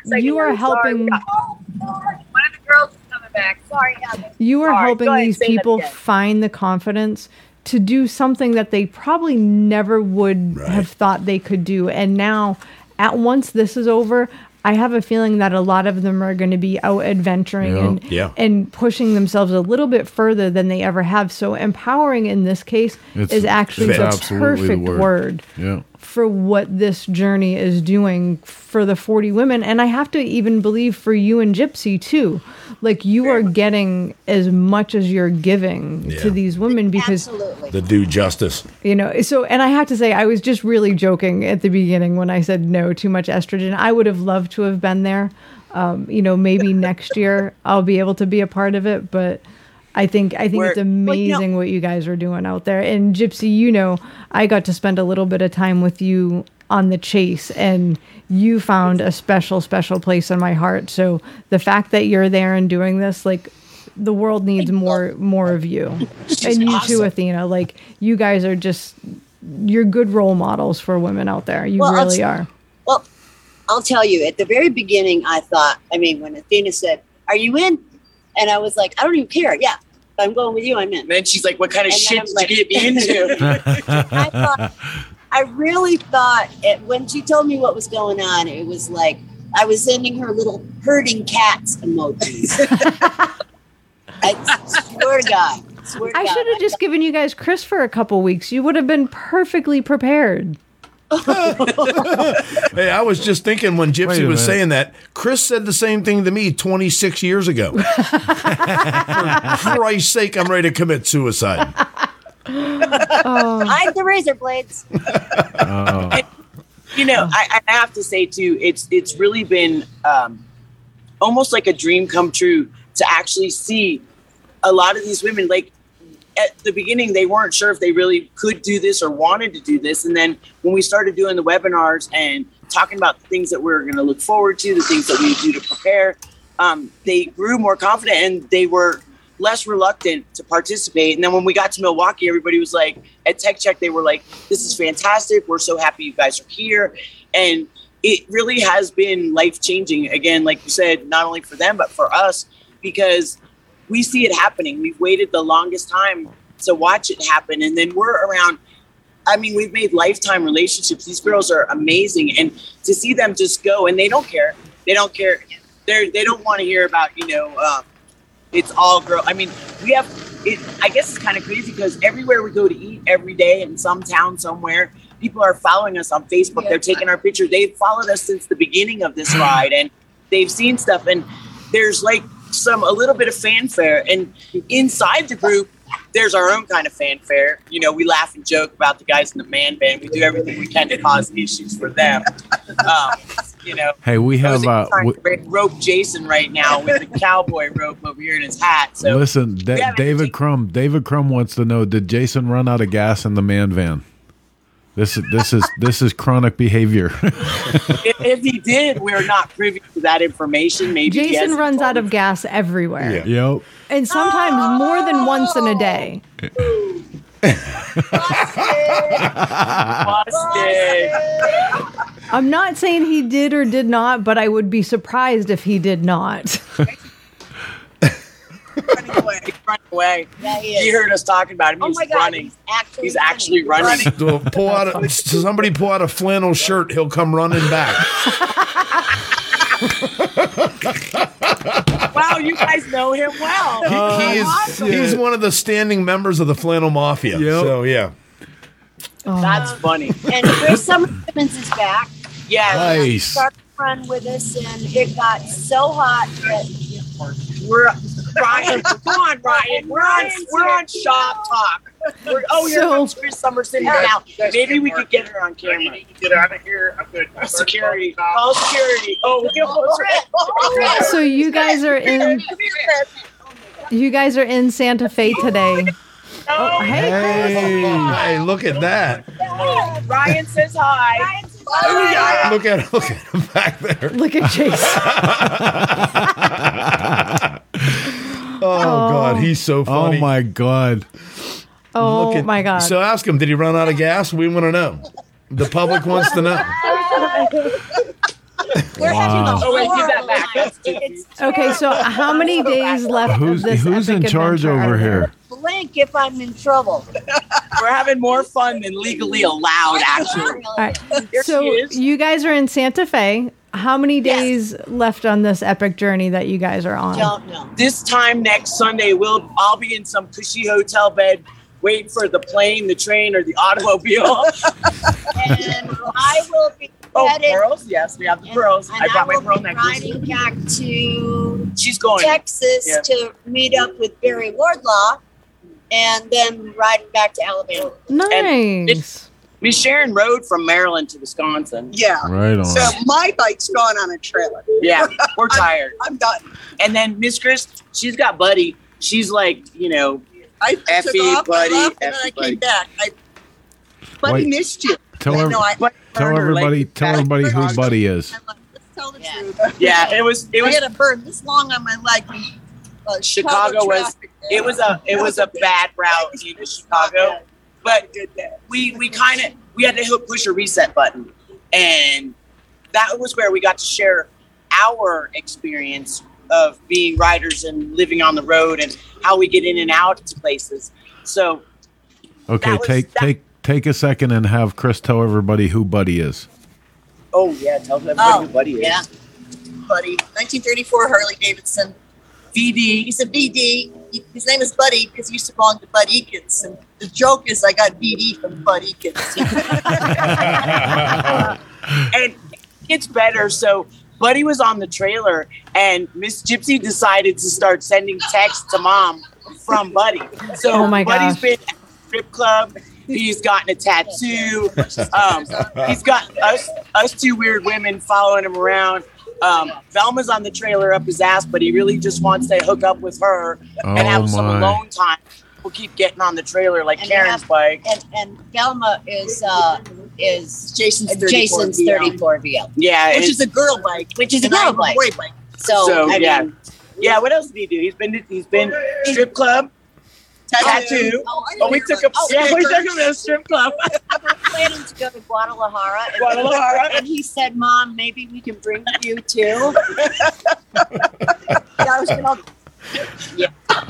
you are helping oh, One of the girls is coming back. Sorry, Heather. you are Sorry, helping go these people find the confidence to do something that they probably never would have thought they could do. And now, at once this is over, I have a feeling that a lot of them are going to be out adventuring Yeah. and Yeah. and pushing themselves a little bit further than they ever have. So empowering in this case It's- is actually the absolutely the perfect word. word Yeah. For what this journey is doing for the 40 women. And i have to even believe for you and gypsy too. Like you are getting as much as you're giving to these women because The do justice. you know so and i have to say i was just really joking at the beginning when i said no too much estrogen. I would have loved to have been there. Um, you know maybe next year i'll be able to be a part of it but I think I think We're- it's amazing what you guys are doing out there. And Gypsy, you know, I got to spend a little bit of time with you on the chase and you found a special special place in my heart. So the fact that you're there and doing this like the world needs more more of you. And you too. Athena. Like you guys are just you're good role models for women out there. You Well, really are. Well, I'll tell you, at the very beginning, I thought, I mean, when Athena said, Are you in? And I was like, I don't even care. Yeah, if I'm going with you, I'm in. and then she's like what kind of And then shit did like- you get me into I thought, I really thought it, when she told me what was going on, it was like I was sending her little herding cats emojis. I swear to God. Swear to I should have just given you guys Chris for a couple weeks. You would have been perfectly prepared. Hey, I was just thinking when Gypsy was minute. saying that, Chris said the same thing to me 26 years ago. For Christ's sake, I'm ready to commit suicide. Hide the razor blades. you know, I, I have to say too, it's it's really been um, almost like a dream come true to actually see a lot of these women. Like at the beginning, they weren't sure if they really could do this or wanted to do this, and then when we started doing the webinars and talking about the things that we are going to look forward to, the things that we do to prepare, um, they grew more confident and they were less reluctant to participate. And then when we got to Milwaukee, everybody was like, at Tech Check, they were like, this is fantastic. We're so happy you guys are here. And it really has been life changing. Again, like you said, not only for them, but for us, because we see it happening. We've waited the longest time to watch it happen. And then we're around. I mean, we've made lifetime relationships. These girls are amazing. And to see them just go and they don't care. They don't care. They're, they don't want to hear about, you know, um, it's all girl. I mean, we have it. I guess it's kind of crazy because everywhere we go to eat every day in some town somewhere, people are following us on Facebook. They're taking our pictures. They've followed us since the beginning of this ride, and they've seen stuff. And there's like some a little bit of fanfare, and inside the group. There's our own kind of fanfare. You know, we laugh and joke about the guys in the man band. We do everything we can to cause issues for them. Um, you know, Hey, we have uh, trying w- to rope Jason right now with the cowboy rope over here in his hat. So listen. Da- David crumb David crumb wants to know: Did Jason run out of gas in the man van? This is this is this is chronic behavior. if, if he did, we're not privy to that information. Maybe Jason runs told out of gas everywhere. yep. And sometimes more than once in a day. Busted. I'm not saying he did or did not, but I would be surprised if he did not. Running away. Yeah, he He heard us talking about him. Oh my God, running. he's actually He's actually running. So pull out a, somebody pull out a flannel shirt. He'll come running back. wow, you guys know him well. He, he is Awesome. he's one of the standing members of the flannel mafia. So yeah. Oh. That's funny. And Cris Sommer Simmons is back. Yeah. He started to run with us, and it got so hot that we're Ryan. Come on, Ryan. We're on. We're on shop talk. We're, oh, here So- comes Chris Summerson now. Maybe we could get her on camera. Get out of here. I'm good. Security. Call security. Oh, we almost so you guys are in you guys are in Santa Fe today. Oh, oh, hey, Hey, hey, look at that. Ryan says hi. Look at look at him back there. Look at Chase. Oh, God, oh. he's so oh, funny. Oh my god. Oh Look at- my god. So ask him, did he run out of gas? We want to know. The public wants to know. Wow. Oh, wait, give that back. That's too okay, so uh, how many days left Who's of this who's in charge adventure over are there? here? blink if I'm in trouble. We're having more fun than legally allowed, actually. All right. Here So is. you guys are in Santa Fe. How many days left on this epic journey that you guys are on? Don't know. This time next Sunday, we'll I'll be in some cushy hotel bed waiting for the plane, the train, or the automobile. And I will be oh, headed. pearls? Yes, we have the pearls. And I brought my will pearl be necklace. riding back to She's going. Texas Yeah. to meet up with Barry Wardlaw, and then riding back to Alabama. Nice. Miss Sharon rode from Maryland to Wisconsin. Yeah. Right on. So my bike's gone on a trailer. Yeah, we're tired. I'm done. And then Miss Chris, she's got Buddy. She's like, you know, I took Effie, off, buddy, I left, and then I buddy. came back. I, Buddy Wait. missed you. Tell I ev- know, I, Tell everybody leg tell everybody who Buddy is. Tell the truth. Yeah, it was- it was- I had a burn this long on my leg. from, Uh, Chicago was traffic. it was a it was a bad route into Chicago, but we we kind of we had to push a reset button, and that was where we got to share our experience of being riders and living on the road and how we get in and out to places. So Okay, was- take that- take take a second and have Chris tell everybody who Buddy is. oh yeah, tell everybody Oh, who Buddy is. yeah. Buddy, 1934 Harley Davidson. VD. He's a VD. He- His name is Buddy because he used to belong to Bud Ekins. And the joke is I got VD from Bud Ekins. and it's better. So Buddy was on the trailer, and Miss Gypsy decided to start sending texts to mom from Buddy. So Oh my Buddy's gosh. been at the strip club. He's gotten a tattoo. Um, he's got us us two weird women following him around. Um, Velma's on the trailer up his ass, but he really just wants to hook up with her and Oh have some alone time. We'll keep getting on the trailer like And Karen's have- bike. And and Velma is uh is Jason's uh, 34 Jason's VL. 34 VL, Yeah, which is a girl bike. which is a girl bike. boy bike. So, So I yeah, mean, yeah. What else did he do? He's been he's been strip club, tattoo. Oh, I Oh, we took hear him. about Yeah, we took him to a strip club. we're planning to go to Guadalajara. And, Guadalajara. and he said, "Mom, maybe we can bring you too." yeah, I was gonna,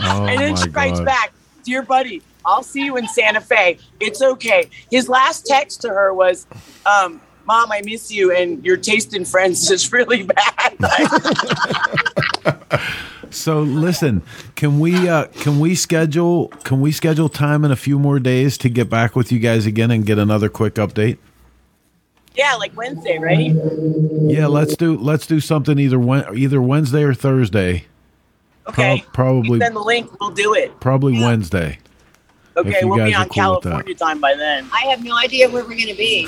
Oh and then she writes God. back, "Dear buddy, I'll see you in Santa Fe. It's okay." His last text to her was, um, "Mom, I miss you, and your taste in friends is really bad." So listen, can we uh can we schedule can we schedule time in a few more days to get back with you guys again and get another quick update? yeah, like Wednesday, right? Yeah, let's do let's do something either either Wednesday or Thursday. Okay. Prob- probably Send the link. We'll do it. probably Wednesday. Okay, we'll be on cool. California time by then. I have no idea where we're gonna be.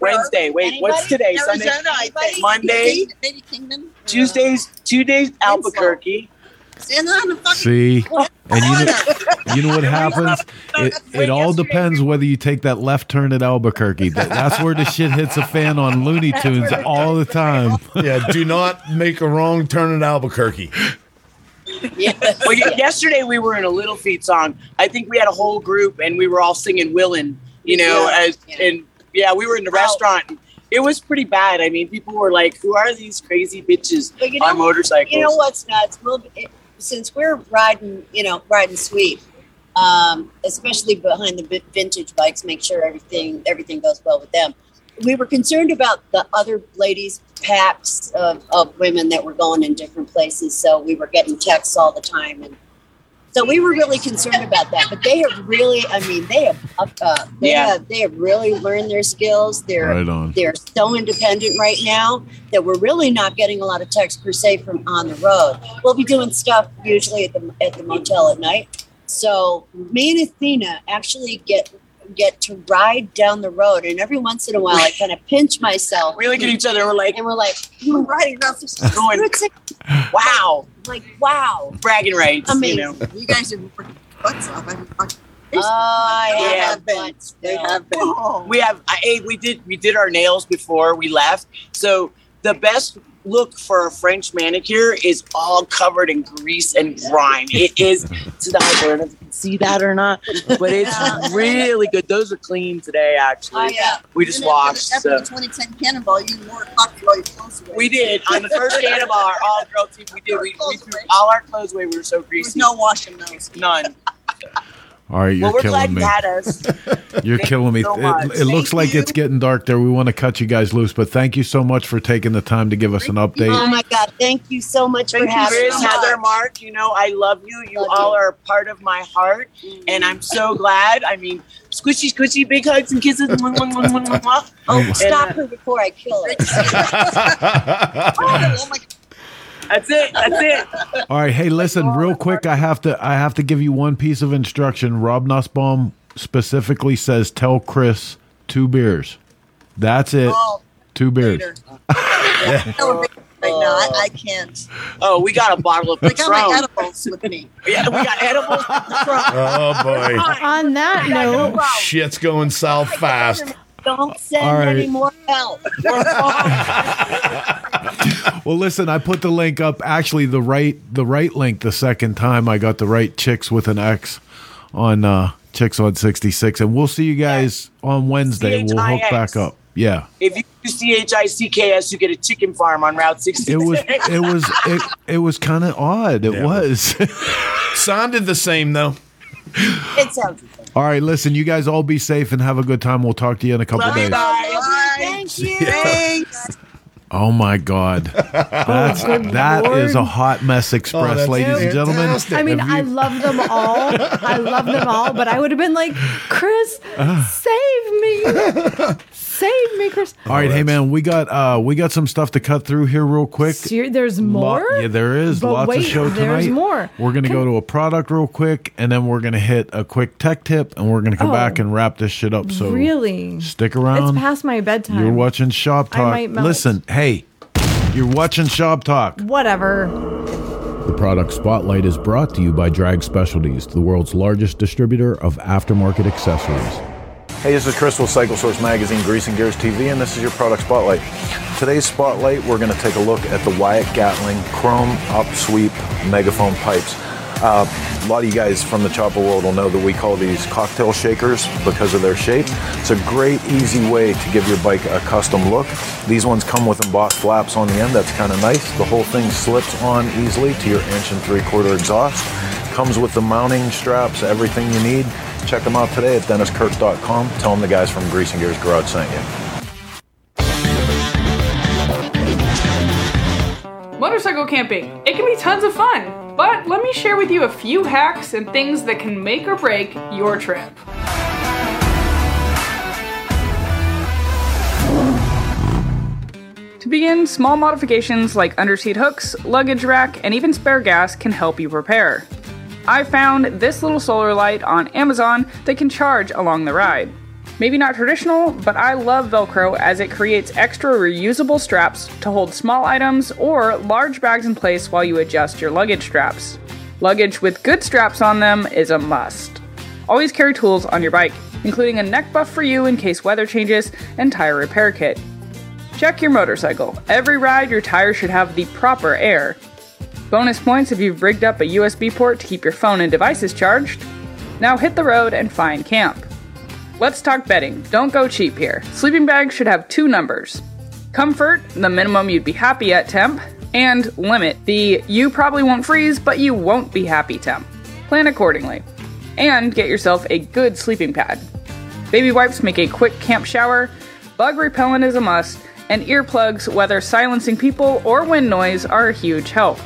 Wednesday. Wait, what's today? Sunday. Arizona, I think. Monday. Maybe, maybe Kingman. Tuesdays, two days Albuquerque. Stand on the fucking See, and you know, you know what happens? It, it all depends whether you take that left turn at Albuquerque. That, that's where the shit hits a fan on Looney Tunes all the time. Yeah, do not make a wrong turn at Albuquerque. Yeah. Well, yesterday we were in a Little Feat song. I think we had a whole group and we were all singing "Willin'." You know, Yeah, as and yeah, we were in the restaurant. And it was pretty bad. I mean, people were like, "Who are these crazy bitches you on know, motorcycles?" You know what's nuts? We'll, it, since we're riding, you know, riding sweet, um, especially behind the vintage bikes, make sure everything everything goes well with them. We were concerned about the other ladies' packs of, of women that were going in different places, so we were getting texts all the time, and so we were really concerned about that. But they have really, I mean, they have upped up. They Yeah. have they have really learned their skills. They're Right on. they're so independent right now that we're really not getting a lot of texts per se from on the road. We'll be doing stuff usually at the at the motel at night. So me and Athena actually get get to ride down the road, and every once in a while I kind of pinch myself. We look at each other and we're like, and we're like, we're riding around this Going- It's like, "Wow, like wow, bragging rights!" Amazing. You know, You guys are working butts off. I'm, I'm, Oh, I they Yeah. have been. They have been. Oh. we have. I, hey, we did. We did our nails before we left. So the best look for a French manicure is all covered in grease and grime. It is to the I don't know if you can see that or not, but it's really good. Those are clean today, actually. Oh, uh, yeah. We just And washed. After So. the 2010 Cannonball, you wore coffee all your clothes away. We did on the first cannonball. Our all girl team. We did. We, we threw all our clothes away. We were so There was no washing those. None. All right, you're well, killing me. you had us. You're Thank killing me. so It- it, looks Thank like it's getting dark there. We want to cut you guys loose, but thank you so much for taking the time to give us an update. Oh my God! Thank you so much Thank for you, having Chris, us. Heather, Mark. You know, I love you. You Love all you. are part of my heart, and I'm so glad. I mean, squishy, squishy, big hugs and kisses. Mwah, mwah, mwah. Oh, And, stop uh, her before I kill her. Oh my That's it. That's it. All right, hey, listen, real quick. I have to. I have to give you one piece of instruction. Rob Nussbaum specifically says, "Tell Chris two beers." That's it. Oh, Two beers. later. No, right now, I, I can't. Oh, we got a bottle of I got my Patron. edibles with me. Yeah, we got edibles. Oh boy, On that note, shit's going south fast. Don't send All right. any more help. Well, listen, I put the link up. Actually, the right the right link the second time. I got the right chicks with an X on uh chicks on sixty six, and we'll see you guys on Wednesday. We'll hook back up. Yeah. If you do C H I C K S, you get a chicken farm on Route 66. It was it was it, it was kind of odd. It Yeah. was. Sounded the same though. It sounds. All right, listen, you guys all be safe and have a good time. We'll talk to you in a couple Love you days. guys. Thank you. Thanks. Oh my God, that's good that is a hot mess oh, express, Oh, ladies and gentlemen. I mean, Have I love them all. I love them all, but I would have been like, Chris, save me. Save me, Chris. all right, hey man, we got uh we got some stuff to cut through here real quick. Ser- there's Lo- more? yeah, there is But lots wait, of show tonight. there's more. We're gonna go to a product real quick, and then we're gonna hit a quick tech tip, and we're gonna come Oh. back and wrap this shit up. So really? stick around. It's past my bedtime. You're watching Shop I Talk. might melt. Listen, hey, you're watching Shop Talk. Whatever. The product spotlight is brought to you by Drag Specialties, the world's largest distributor of aftermarket accessories. Hey, this is Chris with Cycle Source Magazine, Grease and Gears TV, and this is your product spotlight. Today's spotlight, we're going to take a look at the Wyatt Gatling Chrome Upsweep Megaphone pipes. Uh, a lot of you guys from the chopper world will know that we call these cocktail shakers because of their shape. It's a great, easy way to give your bike a custom look. These ones come with embossed flaps on the end. That's kind of nice. The whole thing slips on easily to your inch and three quarter exhaust. Comes with the mounting straps, everything you need. Check them out today at denniskirk.com. Tell them the guys from Grease and Gears Garage sent you. Motorcycle camping. It can be tons of fun, but let me share with you a few hacks and things that can make or break your trip. To begin, small modifications like underseat hooks, luggage rack, and even spare gas can help you prepare. I found this little solar light on Amazon that can charge along the ride. Maybe not traditional, but I love Velcro as it creates extra reusable straps to hold small items or large bags in place while you adjust your luggage straps. Luggage with good straps on them is a must. Always carry tools on your bike, including a neck buff for you in case weather changes and tire repair kit. Check your motorcycle. Every ride, your tires should have the proper air. Bonus points if you've rigged up a USB port to keep your phone and devices charged. Now hit the road and find camp. Let's talk bedding. Don't go cheap here. Sleeping bags should have two numbers comfort, the minimum you'd be happy at temp, and limit, the you probably won't freeze, but you won't be happy temp. Plan accordingly. And get yourself a good sleeping pad. Baby wipes make a quick camp shower, bug repellent is a must, and earplugs, whether silencing people or wind noise, are a huge help.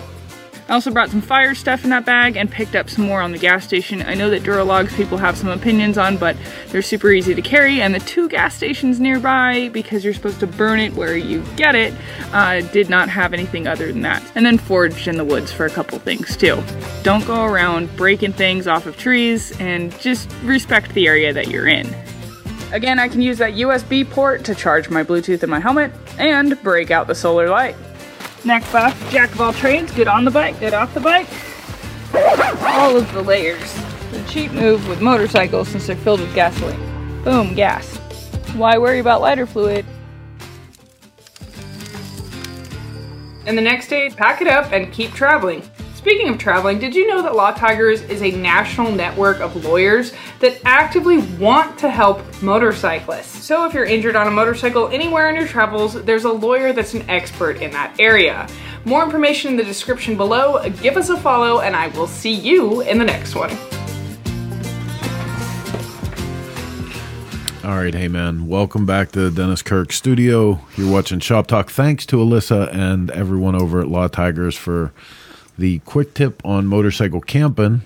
I also brought some fire stuff in that bag and picked up some more on the gas station. I know that Duralogs people have some opinions on, but they're super easy to carry, and the two gas stations nearby, because you're supposed to burn it where you get it, uh, did not have anything other than that. And then foraged in the woods for a couple things too. Don't go around breaking things off of trees, and just respect the area that you're in. Again, I can use that USB port to charge my Bluetooth in my helmet and break out the solar light. Neck buff, jack of all trades, good on the bike, good off the bike. All of the layers. The cheap move with motorcycles since they're filled with gasoline. Boom, gas. Why worry about lighter fluid? And the next day, pack it up and keep traveling. Speaking of traveling, did you know that Law Tigers is a national network of lawyers that actively want to help motorcyclists? So if you're injured on a motorcycle anywhere in your travels, there's a lawyer that's an expert in that area. More information in the description below. Give us a follow, and I will see you in the next one. All right, hey man, welcome back to Dennis Kirk studio. You're watching Shop Talk. Thanks to Alyssa and everyone over at Law Tigers for the quick tip on motorcycle camping.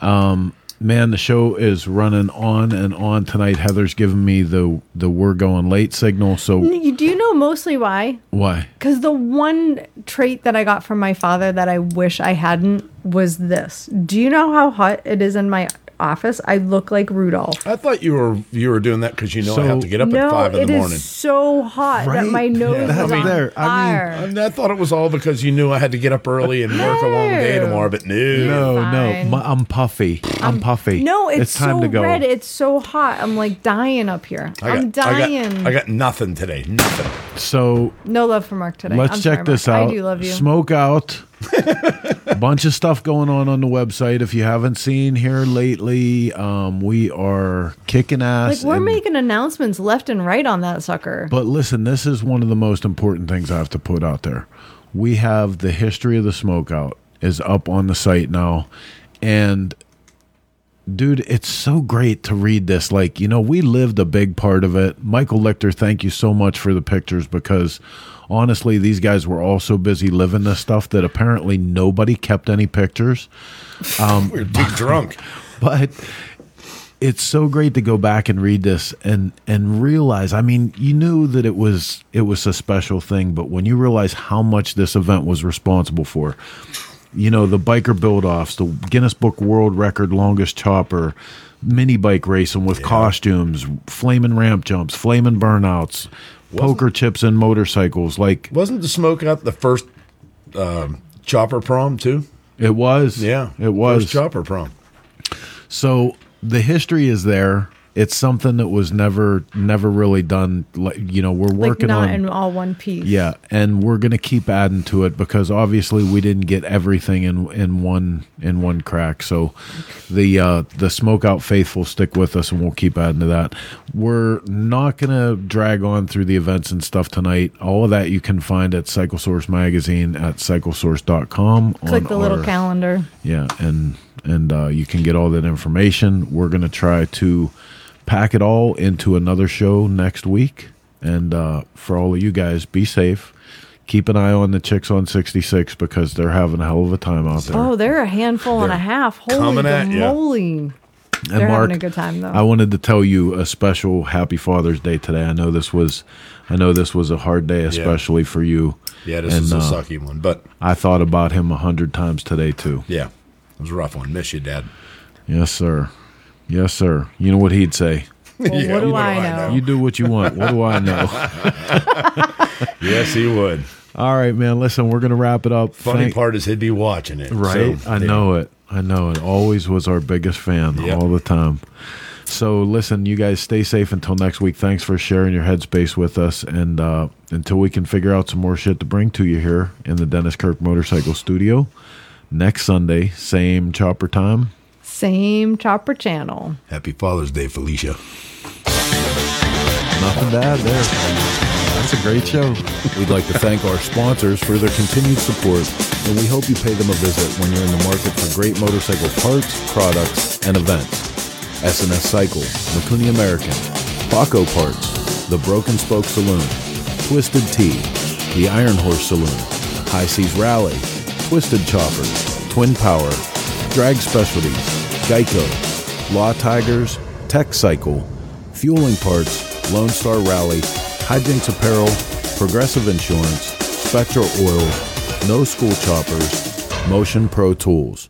Um, man, the show is running on and on tonight. Heather's giving me the the we're going late signal. So You- Do you know mostly why? why? Because the one trait that I got from my father that I wish I hadn't was this. Do you know how hot it is in my office? I look like Rudolph. I thought you were you were doing that because you know I have to get up no, at five in it the is It is so hot that my nose Yeah. is on fire. I, mean, I thought it was all because you knew I had to get up early and work a long day tomorrow, but no, No, no, fine. my, I'm puffy. I'm puffy. no, it's, time so to go. red. It's so hot. I'm like dying up here. I I'm got, I dying. got, I got nothing today. Nothing. So no love for Mark today. Let's I'm check sorry, this Mark. out. I do love you. Smoke out. A bunch of stuff going on on the website. If you haven't seen here lately, um, we are kicking ass. like we're and- making announcements left and right on that sucker. but listen, this is one of the most important things I have to put out there. We have the history of the smoke out is up on the site now, and dude, it's so great to read this. Like, you know, we lived a big part of it. Michael Lichter, thank you so much for the pictures because honestly, these guys were all so busy living this stuff that apparently nobody kept any pictures. Um, we were too drunk. But it's so great to go back and read this and and realize i mean you knew that it was it was a special thing but when you realize how much this event was responsible for you know the biker build offs the guinness book world record longest chopper mini bike racing with costumes flaming ramp jumps flaming burnouts poker chips and motorcycles like Wasn't the smoke out the first um, chopper prom too? it was Yeah, it was first chopper prom. So the history is there. It's something that was never never really done. Like you know, we're like working not on in all one piece. yeah, and we're gonna keep adding to it because obviously we didn't get everything in in one in one crack. So the uh, the smoke out faithful stick with us, and we'll keep adding to that. We're not gonna drag on through the events and stuff tonight. All of that you can find at Cycle Source Magazine at cyclesource.com. Click the little our- calendar. yeah, and and uh, you can get all that information. We're gonna try to pack it all into another show next week. And uh, for all of you guys, be safe. Keep an eye on the chicks on 66 because they're having a hell of a time out there. Oh, they're a handful and a half. Holy coming at ya. moly. And They're Mark, having a good time though. I wanted to tell you a special Happy Father's Day today. I know this was, I know this was a hard day, especially for you. Yeah, this And, is a uh, sucky one, but I thought about him a hundred times today too. yeah, it was a rough one. Miss you, Dad. Yes, sir. Yes, sir. You know what he'd say? Well, Yeah, what do what do I I know? know? You do what you want. What do I know? yes, he would. All right, man. Listen, we're gonna wrap it up. Funny Thank- part is he'd be watching it, right? so, I yeah. know it. I know it. Always was our biggest fan all the time. So listen, you guys stay safe until next week. Thanks for sharing your headspace with us, and uh, until we can figure out some more shit to bring to you here in the Dennis Kirk Motorcycle Studio next Sunday, same chopper time. Same chopper channel. Happy Father's Day, Felicia. Nothing bad there. That's a great show. We'd like to thank our sponsors for their continued support, and we hope you pay them a visit when you're in the market for great motorcycle parts, products, and events. S&S Cycle, Mikuni American, Baco Parts, The Broken Spoke Saloon, Twisted Tea, The Iron Horse Saloon, High Seas Rally, Twisted Choppers, Twin Power, Drag Specialties, Geico, Law Tigers, Tech Cycle, Feuling Parts, Lone Star Rally, Hijinks Apparel, Progressive Insurance, Spectro Oil, No School Choppers, Motion Pro Tools.